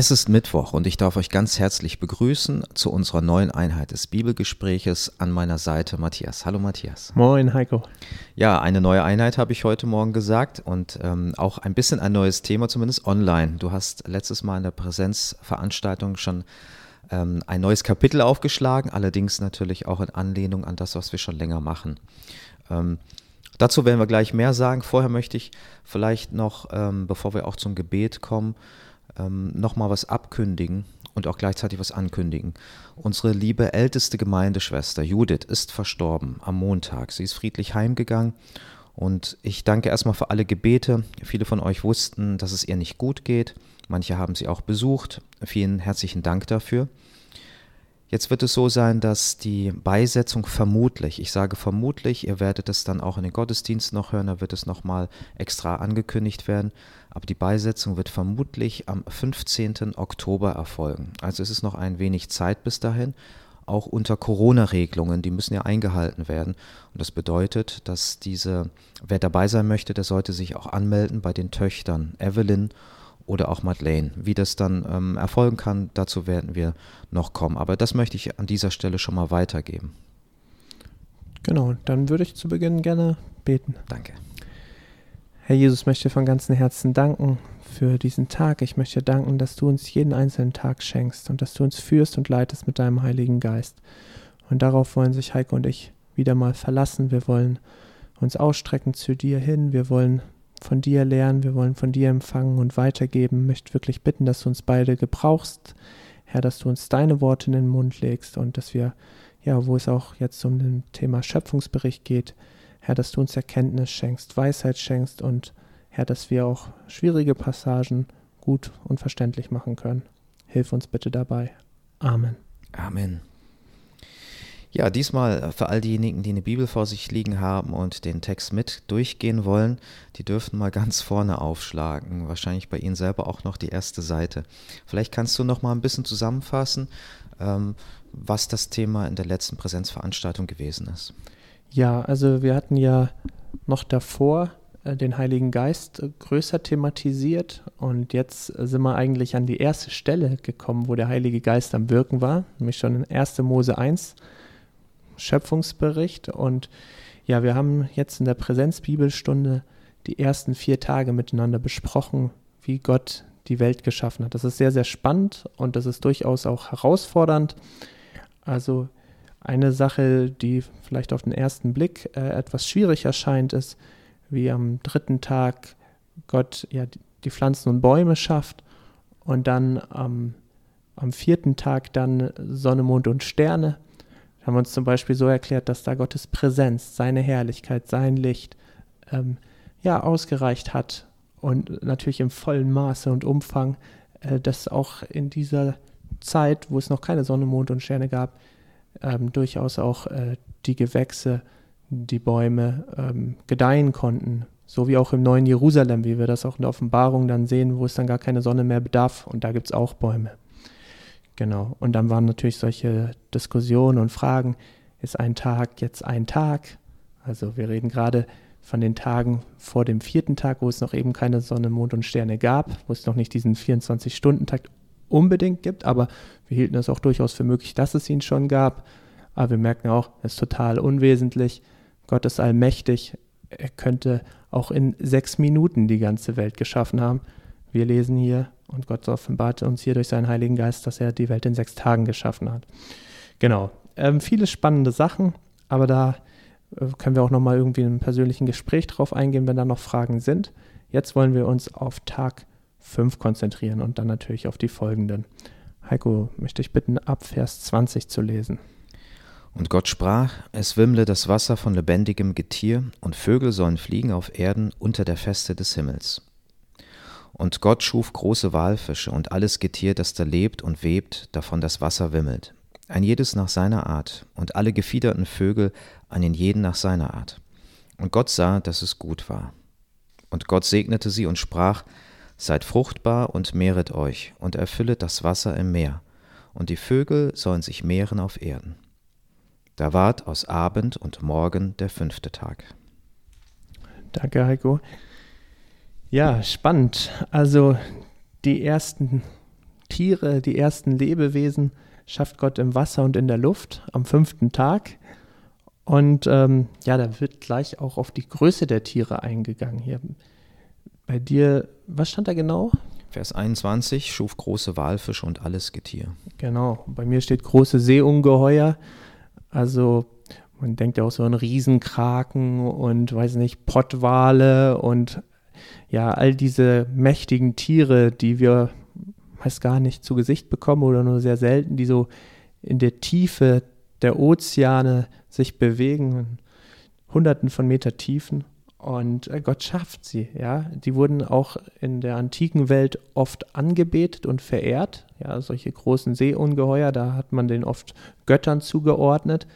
Es ist Mittwoch und ich darf euch ganz herzlich begrüßen zu unserer neuen Einheit des Bibelgespräches an meiner Seite Matthias. Hallo Matthias. Moin Heiko. Ja, eine neue Einheit habe ich heute Morgen gesagt und ähm, auch ein bisschen ein neues Thema, zumindest online. Du hast letztes Mal in der Präsenzveranstaltung schon ähm, ein neues Kapitel aufgeschlagen, allerdings natürlich auch in Anlehnung an das, was wir schon länger machen. Ähm, Dazu werden wir gleich mehr sagen. Vorher möchte ich vielleicht noch, ähm, bevor wir auch zum Gebet kommen, ähm, nochmal was abkündigen und auch gleichzeitig was ankündigen. Unsere liebe älteste Gemeindeschwester Judith ist verstorben am Montag. Sie ist friedlich heimgegangen und ich danke erstmal für alle Gebete. Viele von euch wussten, dass es ihr nicht gut geht. Manche haben sie auch besucht. Vielen herzlichen Dank dafür. Jetzt wird es so sein, dass die Beisetzung vermutlich, ich sage vermutlich, ihr werdet es dann auch in den Gottesdienst noch hören, da wird es nochmal extra angekündigt werden, aber die Beisetzung wird vermutlich am 15. Oktober erfolgen. Also es ist noch ein wenig Zeit bis dahin, auch unter Corona-Regelungen, die müssen ja eingehalten werden. Und das bedeutet, dass diese, wer dabei sein möchte, der sollte sich auch anmelden bei den Töchtern Evelyn oder auch Madeleine. Wie das dann ähm, erfolgen kann, dazu werden wir noch kommen. Aber das möchte ich an dieser Stelle schon mal weitergeben. Genau, dann würde ich zu Beginn gerne beten. Danke. Herr Jesus, möchte von ganzem Herzen danken für diesen Tag. Ich möchte danken, dass du uns jeden einzelnen Tag schenkst und dass du uns führst und leitest mit deinem Heiligen Geist. Und darauf wollen sich Heike und ich wieder mal verlassen. Wir wollen uns ausstrecken zu dir hin. Wir wollen von dir lernen, wir wollen von dir empfangen und weitergeben. Ich möchte wirklich bitten, dass du uns beide gebrauchst, Herr, dass du uns deine Worte in den Mund legst und dass wir, ja, wo es auch jetzt um den Thema Schöpfungsbericht geht, Herr, dass du uns Erkenntnis schenkst, Weisheit schenkst und Herr, dass wir auch schwierige Passagen gut und verständlich machen können. Hilf uns bitte dabei. Amen. Amen. Ja, diesmal äh, für all diejenigen, die eine Bibel vor sich liegen haben und den Text mit durchgehen wollen, die dürften mal ganz vorne aufschlagen. Wahrscheinlich bei Ihnen selber auch noch die erste Seite. Vielleicht kannst du noch mal ein bisschen zusammenfassen, ähm, was das Thema in der letzten Präsenzveranstaltung gewesen ist. Ja, also wir hatten ja noch davor äh, den Heiligen Geist äh, größer thematisiert und jetzt sind wir eigentlich an die erste Stelle gekommen, wo der Heilige Geist am Wirken war, nämlich schon in 1. Mose 1 Schöpfungsbericht. Und ja, wir haben jetzt in der Präsenzbibelstunde die ersten vier Tage miteinander besprochen, wie Gott die Welt geschaffen hat. Das ist sehr, sehr spannend und das ist durchaus auch herausfordernd. Also eine Sache, die vielleicht auf den ersten Blick äh, etwas schwierig erscheint, ist, wie am dritten Tag Gott ja die Pflanzen und Bäume schafft und dann ähm, am vierten Tag dann Sonne, Mond und Sterne. Haben wir uns zum Beispiel so erklärt, dass da Gottes Präsenz, seine Herrlichkeit, sein Licht ähm, ja ausgereicht hat und natürlich im vollen Maße und Umfang, äh, dass auch in dieser Zeit, wo es noch keine Sonne, Mond und Sterne gab, ähm, durchaus auch äh, die Gewächse, die Bäume ähm, gedeihen konnten. So wie auch im neuen Jerusalem, wie wir das auch in der Offenbarung dann sehen, wo es dann gar keine Sonne mehr bedarf und da gibt es auch Bäume. Genau. Und dann waren natürlich solche Diskussionen und Fragen, ist ein Tag jetzt ein Tag? Also wir reden gerade von den Tagen vor dem vierten Tag, wo es noch eben keine Sonne, Mond und Sterne gab, wo es noch nicht diesen 24-Stunden-Takt unbedingt gibt, aber wir hielten es auch durchaus für möglich, dass es ihn schon gab. Aber wir merken auch, es ist total unwesentlich. Gott ist allmächtig. Er könnte auch in sechs Minuten die ganze Welt geschaffen haben. Wir lesen hier, und Gott offenbart uns hier durch seinen Heiligen Geist, dass er die Welt in sechs Tagen geschaffen hat. Genau. Ähm, viele spannende Sachen, aber da äh, können wir auch nochmal irgendwie in einem persönlichen Gespräch drauf eingehen, wenn da noch Fragen sind. Jetzt wollen wir uns auf Tag 5 konzentrieren und dann natürlich auf die folgenden. Heiko, möchte ich bitten, ab Vers 20 zu lesen. Und Gott sprach, es wimmle das Wasser von lebendigem Getier, und Vögel sollen fliegen auf Erden unter der Feste des Himmels. Und Gott schuf große Walfische und alles Getier, das da lebt und webt, davon das Wasser wimmelt, ein jedes nach seiner Art, und alle gefiederten Vögel, einen jeden nach seiner Art. Und Gott sah, dass es gut war. Und Gott segnete sie und sprach, Seid fruchtbar und mehret euch, und erfüllet das Wasser im Meer, und die Vögel sollen sich mehren auf Erden. Da ward aus Abend und Morgen der fünfte Tag. Danke, Heiko. Ja, spannend. Also die ersten Tiere, die ersten Lebewesen schafft Gott im Wasser und in der Luft am fünften Tag. Und ähm, ja, da wird gleich auch auf die Größe der Tiere eingegangen. Hier bei dir, was stand da genau? Vers 21 schuf große Walfische und alles Getier. Genau, bei mir steht große Seeungeheuer. Also man denkt ja auch so an Riesenkraken und weiß nicht, Pottwale und ja, all diese mächtigen Tiere, die wir meist gar nicht zu Gesicht bekommen oder nur sehr selten, die so in der Tiefe der Ozeane sich bewegen, in hunderten von Meter Tiefen. Und äh, Gott schafft sie, ja. Die wurden auch in der antiken Welt oft angebetet und verehrt. Ja, solche großen Seeungeheuer, da hat man den oft Göttern zugeordnet.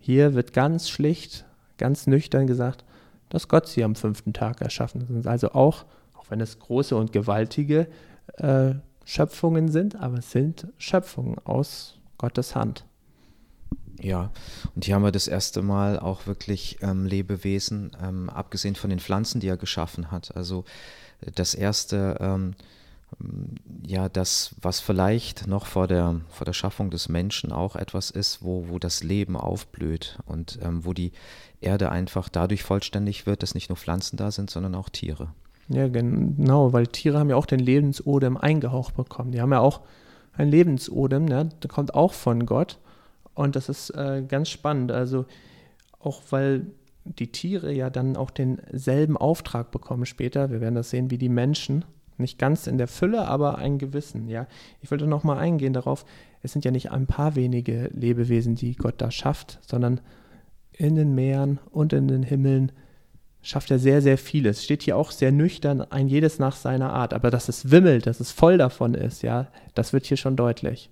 Hier wird ganz schlicht, ganz nüchtern gesagt, dass Gott sie am fünften Tag erschaffen. Sind also auch, auch wenn es große und gewaltige äh, Schöpfungen sind, aber es sind Schöpfungen aus Gottes Hand. Ja, und hier haben wir das erste Mal auch wirklich ähm, Lebewesen, ähm, abgesehen von den Pflanzen, die er geschaffen hat. Also äh, das erste, ähm, ja, das, was vielleicht noch vor der, vor der Schaffung des Menschen auch etwas ist, wo, wo das Leben aufblüht und ähm, wo die Erde einfach dadurch vollständig wird, dass nicht nur Pflanzen da sind, sondern auch Tiere. Ja, genau, weil Tiere haben ja auch den Lebensodem eingehaucht bekommen. Die haben ja auch einen Lebensodem, ne? der kommt auch von Gott. Und das ist äh, ganz spannend. Also auch weil die Tiere ja dann auch denselben Auftrag bekommen später. Wir werden das sehen wie die Menschen. Nicht ganz in der Fülle, aber einen gewissen. Ja, ich wollte noch mal eingehen darauf. Es sind ja nicht ein paar wenige Lebewesen, die Gott da schafft, sondern in den Meeren und in den Himmeln schafft er sehr, sehr vieles. Steht hier auch sehr nüchtern, ein jedes nach seiner Art. Aber dass es wimmelt, dass es voll davon ist, ja, das wird hier schon deutlich.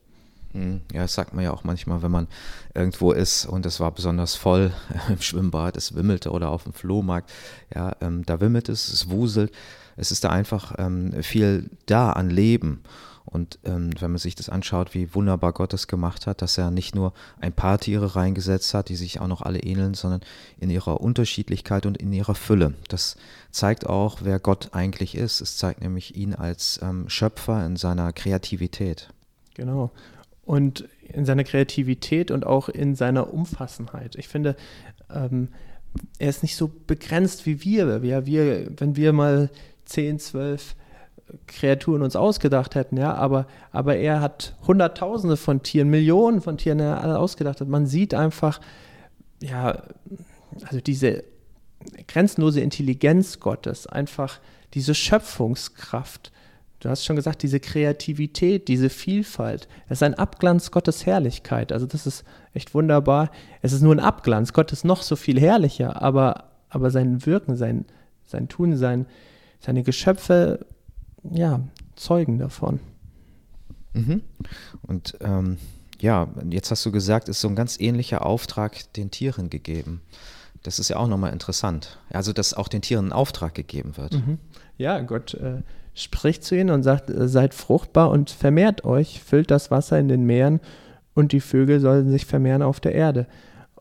Hm, ja, das sagt man ja auch manchmal, wenn man irgendwo ist und es war besonders voll im Schwimmbad, es wimmelte oder auf dem Flohmarkt. Ja, ähm, da wimmelt es, es wuselt. Es ist da einfach ähm, viel da an Leben. Und ähm, wenn man sich das anschaut, wie wunderbar Gott das gemacht hat, dass er nicht nur ein paar Tiere reingesetzt hat, die sich auch noch alle ähneln, sondern in ihrer Unterschiedlichkeit und in ihrer Fülle. Das zeigt auch, wer Gott eigentlich ist. Es zeigt nämlich ihn als ähm, Schöpfer in seiner Kreativität. Genau. Und in seiner Kreativität und auch in seiner Umfassenheit. Ich finde, ähm, er ist nicht so begrenzt wie wir. wir. Wir, wenn wir mal 10, 12 Kreaturen uns ausgedacht hätten, ja, aber, aber er hat Hunderttausende von Tieren, Millionen von Tieren alle ausgedacht. Hat. Man sieht einfach, ja, also diese grenzenlose Intelligenz Gottes, einfach diese Schöpfungskraft. Du hast schon gesagt, diese Kreativität, diese Vielfalt. Es ist ein Abglanz Gottes Herrlichkeit. Also das ist echt wunderbar. Es ist nur ein Abglanz. Gott ist noch so viel herrlicher, aber, aber sein Wirken, sein, sein Tun, sein, seine Geschöpfe ja, Zeugen davon. Mhm. Und ähm, ja, jetzt hast du gesagt, ist so ein ganz ähnlicher Auftrag den Tieren gegeben. Das ist ja auch nochmal interessant. Also, dass auch den Tieren ein Auftrag gegeben wird. Mhm. Ja, Gott äh, spricht zu ihnen und sagt, seid fruchtbar und vermehrt euch, füllt das Wasser in den Meeren und die Vögel sollen sich vermehren auf der Erde.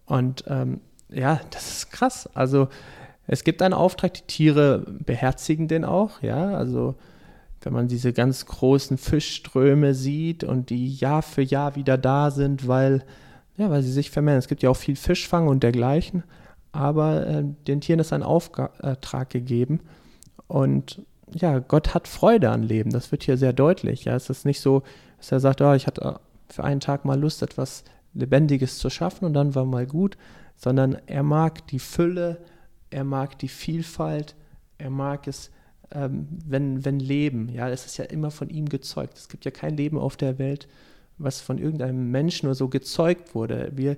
Und ähm, ja, das ist krass. Also es gibt einen Auftrag, die Tiere beherzigen den auch, ja, also wenn man diese ganz großen Fischströme sieht und die Jahr für Jahr wieder da sind, weil, ja, weil sie sich vermehren. Es gibt ja auch viel Fischfang und dergleichen, aber äh, den Tieren ist ein Auftrag gegeben und ja, Gott hat Freude an Leben. Das wird hier sehr deutlich. Ja, es ist nicht so, dass er sagt, oh, ich hatte für einen Tag mal Lust, etwas Lebendiges zu schaffen und dann war mal gut, sondern er mag die Fülle, er mag die Vielfalt, er mag es, ähm, wenn, wenn Leben, ja, es ist ja immer von ihm gezeugt. Es gibt ja kein Leben auf der Welt, was von irgendeinem Menschen nur so gezeugt wurde. Wir,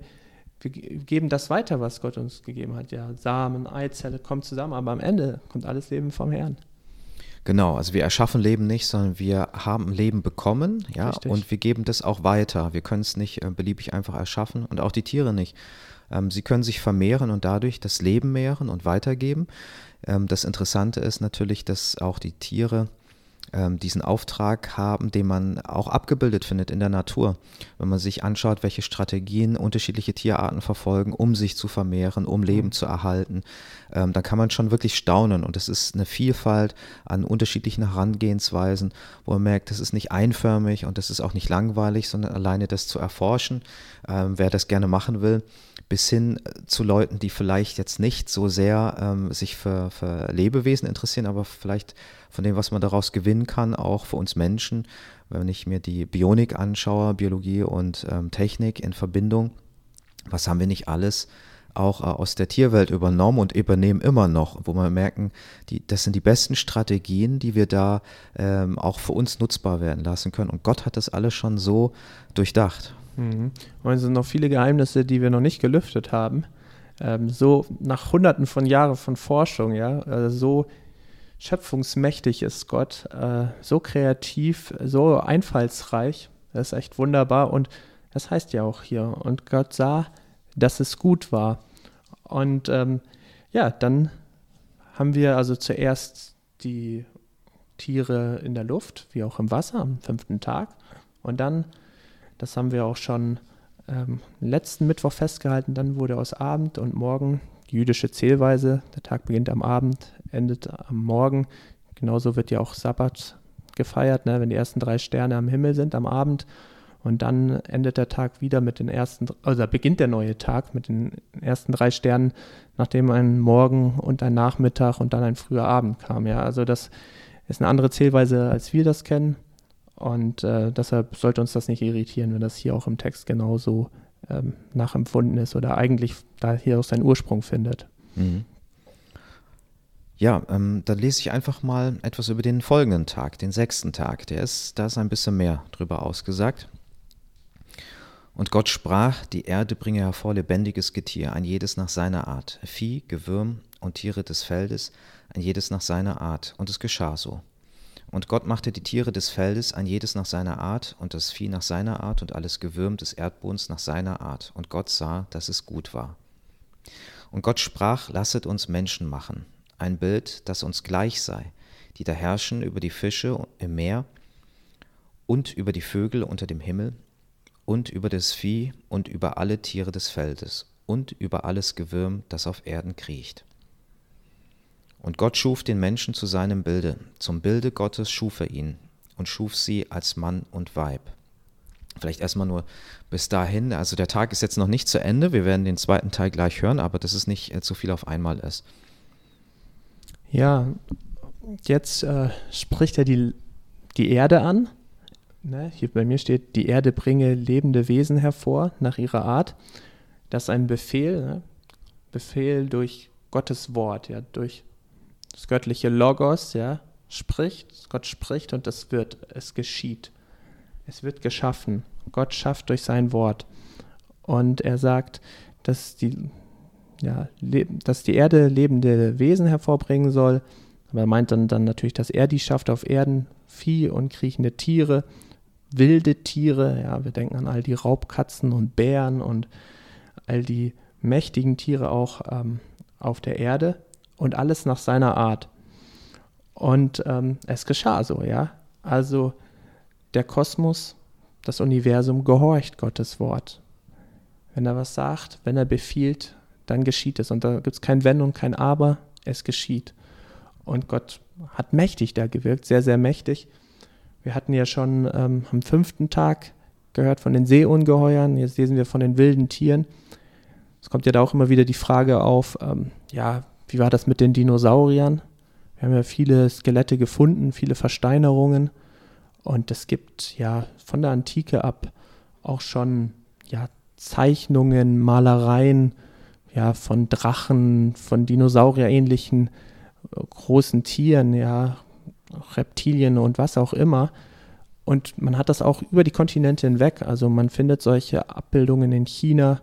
wir geben das weiter, was Gott uns gegeben hat. Ja, Samen, Eizelle kommen zusammen, aber am Ende kommt alles Leben vom Herrn. Genau, also wir erschaffen Leben nicht, sondern wir haben Leben bekommen, ja, Richtig. und wir geben das auch weiter. Wir können es nicht äh, beliebig einfach erschaffen und auch die Tiere nicht. Ähm, sie können sich vermehren und dadurch das Leben mehren und weitergeben. Ähm, das Interessante ist natürlich, dass auch die Tiere ähm, diesen Auftrag haben, den man auch abgebildet findet in der Natur. Wenn man sich anschaut, welche Strategien unterschiedliche Tierarten verfolgen, um sich zu vermehren, um Leben zu erhalten, ähm, dann kann man schon wirklich staunen. Und es ist eine Vielfalt an unterschiedlichen Herangehensweisen, wo man merkt, das ist nicht einförmig und das ist auch nicht langweilig, sondern alleine das zu erforschen, ähm, wer das gerne machen will bis hin äh, zu Leuten, die vielleicht jetzt nicht so sehr ähm, sich für, für Lebewesen interessieren, aber vielleicht von dem, was man daraus gewinnen kann, auch für uns Menschen. Wenn ich mir die Bionik anschaue, Biologie und ähm, Technik in Verbindung, was haben wir nicht alles auch äh, aus der Tierwelt übernommen und übernehmen immer noch, wo wir merken, die, das sind die besten Strategien, die wir da ähm, auch für uns nutzbar werden lassen können. Und Gott hat das alles schon so durchdacht. Mhm. Und es sind noch viele Geheimnisse, die wir noch nicht gelüftet haben. Ähm, so nach Hunderten von Jahren von Forschung, ja, also so schöpfungsmächtig ist Gott, äh, so kreativ, so einfallsreich. Das ist echt wunderbar. Und das heißt ja auch hier. Und Gott sah, dass es gut war. Und ähm, ja, dann haben wir also zuerst die Tiere in der Luft, wie auch im Wasser am fünften Tag. Und dann das haben wir auch schon ähm, letzten Mittwoch festgehalten. Dann wurde aus Abend und Morgen die jüdische Zählweise. Der Tag beginnt am Abend, endet am Morgen. Genauso wird ja auch Sabbat gefeiert, ne, wenn die ersten drei Sterne am Himmel sind am Abend. Und dann endet der Tag wieder mit den ersten, also beginnt der neue Tag mit den ersten drei Sternen, nachdem ein Morgen und ein Nachmittag und dann ein früher Abend kam. Ja, also das ist eine andere Zählweise, als wir das kennen. Und äh, deshalb sollte uns das nicht irritieren, wenn das hier auch im Text genauso ähm, nachempfunden ist oder eigentlich da hier auch seinen Ursprung findet. Mhm. Ja, ähm, dann lese ich einfach mal etwas über den folgenden Tag, den sechsten Tag. Der ist, da ist ein bisschen mehr drüber ausgesagt. Und Gott sprach, die Erde bringe hervor lebendiges Getier, ein jedes nach seiner Art, Vieh, Gewürm und Tiere des Feldes, ein jedes nach seiner Art. Und es geschah so. Und Gott machte die Tiere des Feldes, ein jedes nach seiner Art, und das Vieh nach seiner Art, und alles Gewürm des Erdbodens nach seiner Art. Und Gott sah, dass es gut war. Und Gott sprach, lasset uns Menschen machen, ein Bild, das uns gleich sei, die da herrschen über die Fische im Meer und über die Vögel unter dem Himmel und über das Vieh und über alle Tiere des Feldes und über alles Gewürm, das auf Erden kriecht. Und Gott schuf den Menschen zu seinem Bilde, zum Bilde Gottes schuf er ihn und schuf sie als Mann und Weib. Vielleicht erstmal nur bis dahin. Also der Tag ist jetzt noch nicht zu Ende. Wir werden den zweiten Teil gleich hören, aber dass es nicht zu viel auf einmal ist. Ja, jetzt äh, spricht er die, die Erde an. Ne, hier bei mir steht, die Erde bringe lebende Wesen hervor nach ihrer Art. Das ist ein Befehl, ne? Befehl durch Gottes Wort, ja, durch das göttliche Logos, ja, spricht, Gott spricht und es wird, es geschieht. Es wird geschaffen. Gott schafft durch sein Wort. Und er sagt, dass die, ja, dass die Erde lebende Wesen hervorbringen soll. Aber er meint dann, dann natürlich, dass er die schafft auf Erden, Vieh und kriechende Tiere, wilde Tiere. Ja, wir denken an all die Raubkatzen und Bären und all die mächtigen Tiere auch ähm, auf der Erde und alles nach seiner Art. Und ähm, es geschah so, ja. Also der Kosmos, das Universum gehorcht Gottes Wort. Wenn er was sagt, wenn er befiehlt, dann geschieht es. Und da gibt es kein Wenn und kein Aber, es geschieht. Und Gott hat mächtig da gewirkt, sehr, sehr mächtig. Wir hatten ja schon ähm, am fünften Tag gehört von den Seeungeheuern, jetzt lesen wir von den wilden Tieren. Es kommt ja da auch immer wieder die Frage auf, ähm, ja, wie war das mit den Dinosauriern? Wir haben ja viele Skelette gefunden, viele Versteinerungen. Und es gibt ja von der Antike ab auch schon ja, Zeichnungen, Malereien ja, von Drachen, von Dinosaurier-ähnlichen äh, großen Tieren, ja, Reptilien und was auch immer. Und man hat das auch über die Kontinente hinweg. Also man findet solche Abbildungen in China,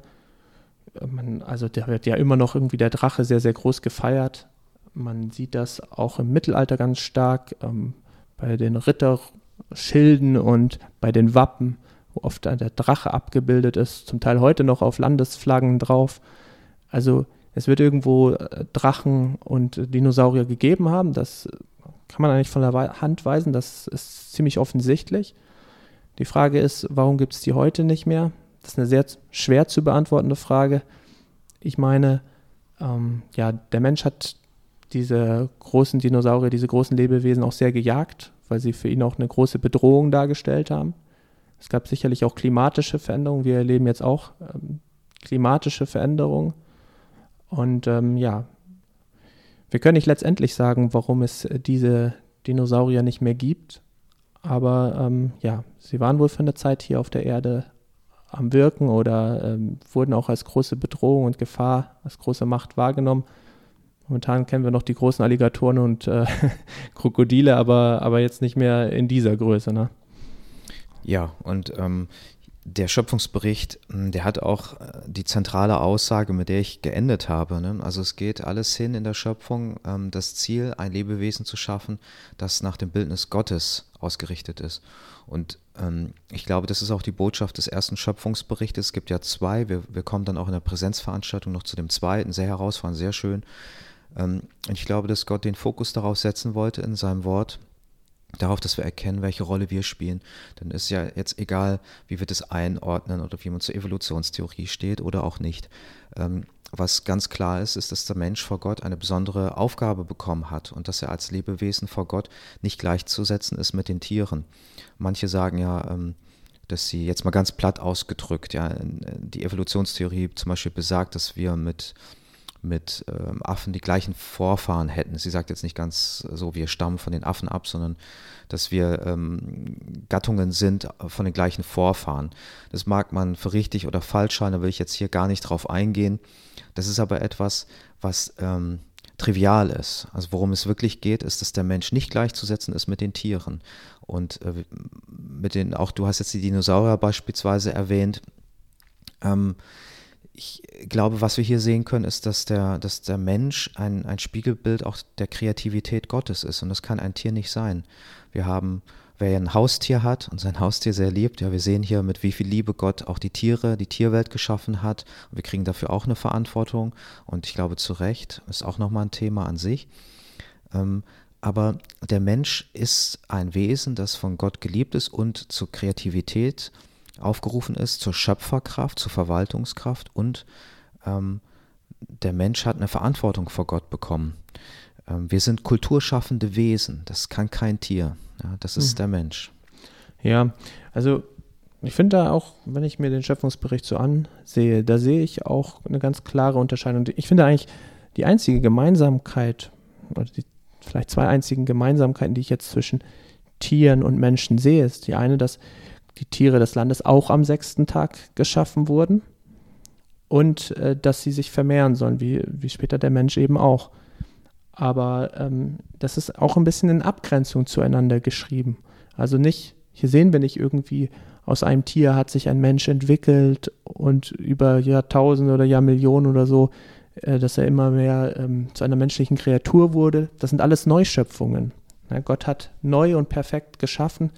man, also da wird ja immer noch irgendwie der Drache sehr, sehr groß gefeiert. Man sieht das auch im Mittelalter ganz stark ähm, bei den Ritterschilden und bei den Wappen, wo oft der Drache abgebildet ist, zum Teil heute noch auf Landesflaggen drauf. Also es wird irgendwo äh, Drachen und Dinosaurier gegeben haben, das kann man eigentlich von der Hand weisen, das ist ziemlich offensichtlich. Die Frage ist, warum gibt es die heute nicht mehr? Das ist eine sehr schwer zu beantwortende Frage. Ich meine, ähm, ja, der Mensch hat diese großen Dinosaurier, diese großen Lebewesen auch sehr gejagt, weil sie für ihn auch eine große Bedrohung dargestellt haben. Es gab sicherlich auch klimatische Veränderungen. Wir erleben jetzt auch ähm, klimatische Veränderungen. Und ähm, ja, wir können nicht letztendlich sagen, warum es diese Dinosaurier nicht mehr gibt. Aber ähm, ja, sie waren wohl für eine Zeit hier auf der Erde am Wirken oder ähm, wurden auch als große Bedrohung und Gefahr, als große Macht wahrgenommen. Momentan kennen wir noch die großen Alligatoren und äh, Krokodile, aber, aber jetzt nicht mehr in dieser Größe. Ne? Ja, und ähm, der Schöpfungsbericht, hm, der hat auch äh, die zentrale Aussage, mit der ich geendet habe. Ne? Also es geht alles hin in der Schöpfung, ähm, das Ziel, ein Lebewesen zu schaffen, das nach dem Bildnis Gottes ausgerichtet ist. Und ähm, ich glaube, das ist auch die Botschaft des ersten Schöpfungsberichtes. Es gibt ja zwei. Wir, wir kommen dann auch in der Präsenzveranstaltung noch zu dem zweiten, sehr herausfordernd, sehr schön. Ähm, ich glaube, dass Gott den Fokus darauf setzen wollte in seinem Wort, darauf, dass wir erkennen, welche Rolle wir spielen. Dann ist ja jetzt egal, wie wir das einordnen oder wie man zur Evolutionstheorie steht oder auch nicht. Ähm, was ganz klar ist, ist, dass der Mensch vor Gott eine besondere Aufgabe bekommen hat und dass er als Lebewesen vor Gott nicht gleichzusetzen ist mit den Tieren. Manche sagen ja, ähm, dass sie jetzt mal ganz platt ausgedrückt, ja, die Evolutionstheorie zum Beispiel besagt, dass wir mit mit ähm, Affen die gleichen Vorfahren hätten. Sie sagt jetzt nicht ganz so, wir stammen von den Affen ab, sondern dass wir ähm, Gattungen sind von den gleichen Vorfahren. Das mag man für richtig oder falsch halten, da will ich jetzt hier gar nicht drauf eingehen. Das ist aber etwas, was ähm, trivial ist. Also worum es wirklich geht, ist, dass der Mensch nicht gleichzusetzen ist mit den Tieren. Und äh, mit den, auch du hast jetzt die Dinosaurier beispielsweise erwähnt. Ähm, ich glaube, was wir hier sehen können, ist, dass der, dass der Mensch ein, ein Spiegelbild auch der Kreativität Gottes ist. Und das kann ein Tier nicht sein. Wir haben, wer ein Haustier hat und sein Haustier sehr liebt, ja, wir sehen hier, mit wie viel Liebe Gott auch die Tiere, die Tierwelt geschaffen hat. Und wir kriegen dafür auch eine Verantwortung. Und ich glaube, zu Recht ist auch nochmal ein Thema an sich. Ähm, aber der Mensch ist ein Wesen, das von Gott geliebt ist und zur Kreativität aufgerufen ist, zur Schöpferkraft, zur Verwaltungskraft und ähm, der Mensch hat eine Verantwortung vor Gott bekommen. Ähm, wir sind kulturschaffende Wesen, das kann kein Tier, ja, das ist mhm. der Mensch. Ja, also ich finde da auch, wenn ich mir den Schöpfungsbericht so ansehe, da sehe ich auch eine ganz klare Unterscheidung. Ich finde eigentlich die einzige Gemeinsamkeit, oder die vielleicht zwei einzigen Gemeinsamkeiten, die ich jetzt zwischen Tieren und Menschen sehe, ist die eine, dass die Tiere des Landes auch am sechsten Tag geschaffen wurden und äh, dass sie sich vermehren sollen, wie, wie später der Mensch eben auch. Aber ähm, das ist auch ein bisschen in Abgrenzung zueinander geschrieben. Also nicht, hier sehen wir nicht irgendwie, aus einem Tier hat sich ein Mensch entwickelt und über Jahrtausende oder Jahrmillionen oder so, äh, dass er immer mehr ähm, zu einer menschlichen Kreatur wurde. Das sind alles Neuschöpfungen. Ja, Gott hat neu und perfekt geschaffen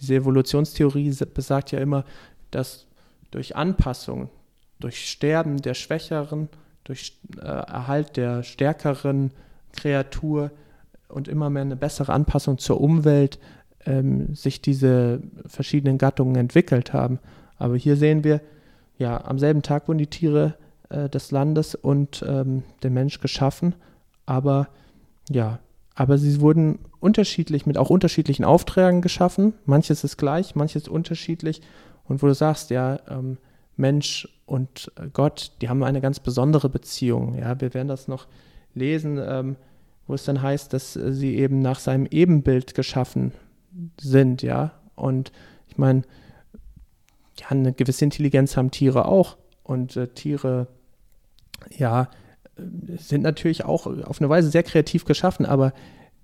diese Evolutionstheorie besagt ja immer, dass durch Anpassung, durch Sterben der Schwächeren, durch äh, Erhalt der stärkeren Kreatur und immer mehr eine bessere Anpassung zur Umwelt ähm, sich diese verschiedenen Gattungen entwickelt haben. Aber hier sehen wir, ja, am selben Tag wurden die Tiere äh, des Landes und ähm, der Mensch geschaffen, aber ja, aber sie wurden unterschiedlich, mit auch unterschiedlichen Aufträgen geschaffen. Manches ist gleich, manches unterschiedlich. Und wo du sagst, ja, ähm, Mensch und äh, Gott, die haben eine ganz besondere Beziehung. Ja, wir werden das noch lesen, ähm, wo es dann heißt, dass äh, sie eben nach seinem Ebenbild geschaffen sind, ja. Und ich meine, ja, eine gewisse Intelligenz haben Tiere auch. Und äh, Tiere, ja, sind natürlich auch auf eine Weise sehr kreativ geschaffen, aber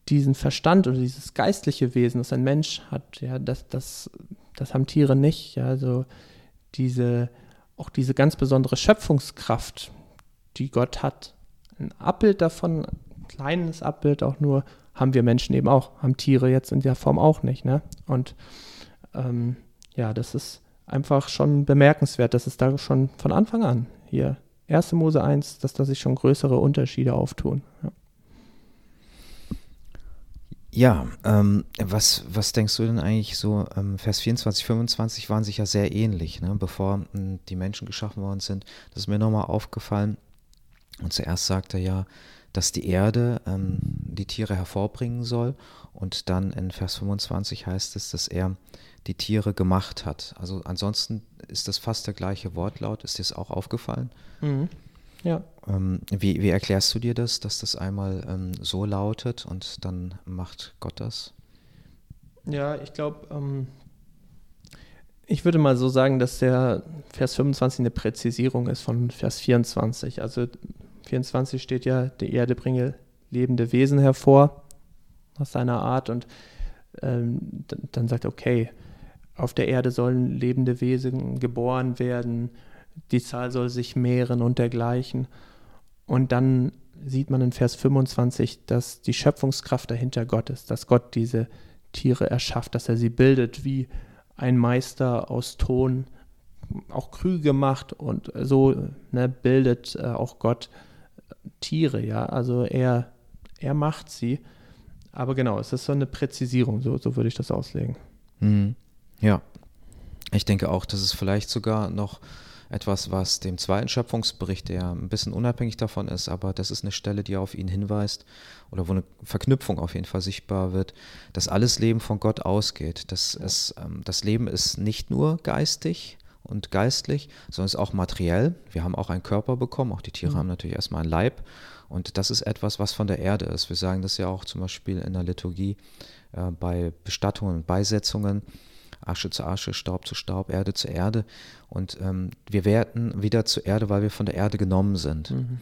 diesen Verstand oder dieses geistliche Wesen, das ein Mensch hat, ja, das, das, das haben Tiere nicht. Ja, also diese, auch diese ganz besondere Schöpfungskraft, die Gott hat. Ein Abbild davon, ein kleines Abbild auch nur, haben wir Menschen eben auch, haben Tiere jetzt in der Form auch nicht. Ne? Und ähm, ja, das ist einfach schon bemerkenswert, dass es da schon von Anfang an hier 1. Mose 1, dass da sich schon größere Unterschiede auftun. Ja. Ja, ähm, was, was denkst du denn eigentlich so, ähm, Vers 24, 25 waren sich ja sehr ähnlich, ne? bevor ähm, die Menschen geschaffen worden sind. Das ist mir nochmal aufgefallen. Und zuerst sagt er ja, dass die Erde ähm, die Tiere hervorbringen soll. Und dann in Vers 25 heißt es, dass er die Tiere gemacht hat. Also ansonsten ist das fast der gleiche Wortlaut. Ist dir das auch aufgefallen? Mhm. Ja. Ähm, wie, wie, erklärst du dir das, dass das einmal ähm, so lautet und dann macht Gott das? Ja, ich glaube, ähm, ich würde mal so sagen, dass der Vers 25 eine Präzisierung ist von Vers 24. Also 24 steht ja, die Erde bringe lebende Wesen hervor aus seiner Art und ähm, dann sagt er, okay, auf der Erde sollen lebende Wesen geboren werden, die Zahl soll sich mehren und dergleichen. Und dann sieht man in Vers 25, dass die Schöpfungskraft dahinter Gott ist, dass Gott diese Tiere erschafft, dass er sie bildet wie ein Meister aus Ton, auch Krüge macht und so ne, bildet äh, auch Gott Tiere, ja. Also er, er macht sie. Aber genau, es ist so eine Präzisierung, so, so würde ich das auslegen. Mhm. Ja. Ich denke auch, dass es vielleicht sogar noch etwas, was dem zweiten Schöpfungsbericht, der ein bisschen unabhängig davon ist, aber das ist eine Stelle, die auf ihn hinweist oder wo eine Verknüpfung auf jeden Fall sichtbar wird, dass alles Leben von Gott ausgeht. Dass es, ähm, das Leben ist nicht nur geistig und geistlich, sondern es ist auch materiell. Wir haben auch einen Körper bekommen, auch die Tiere mhm. haben natürlich erstmal einen Leib und das ist etwas, was von der Erde ist. Wir sagen das ja auch zum Beispiel in der Liturgie äh, bei Bestattungen und Beisetzungen Asche zu Asche, Staub zu Staub, Erde zu Erde. Und ähm, wir werden wieder zur Erde, weil wir von der Erde genommen sind. Mhm.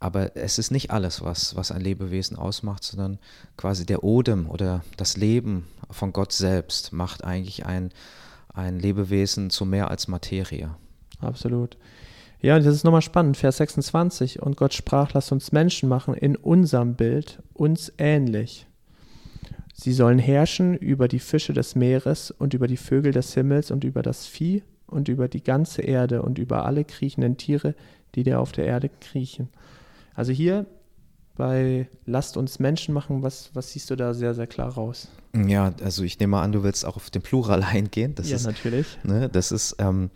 Aber es ist nicht alles, was, was ein Lebewesen ausmacht, sondern quasi der Odem oder das Leben von Gott selbst macht eigentlich ein, ein Lebewesen zu mehr als Materie. Absolut. Ja, das ist nochmal spannend, Vers 26. Und Gott sprach, lass uns Menschen machen in unserem Bild, uns ähnlich. Sie sollen herrschen über die Fische des Meeres und über die Vögel des Himmels und über das Vieh und über die ganze Erde und über alle kriechenden Tiere, die da auf der Erde kriechen. Also hier bei Lasst uns Menschen machen, was, was siehst du da sehr, sehr klar raus? Ja, also ich nehme an, du willst auch auf den Plural eingehen. Das ja, ist, natürlich. Ne, das ist, ähm,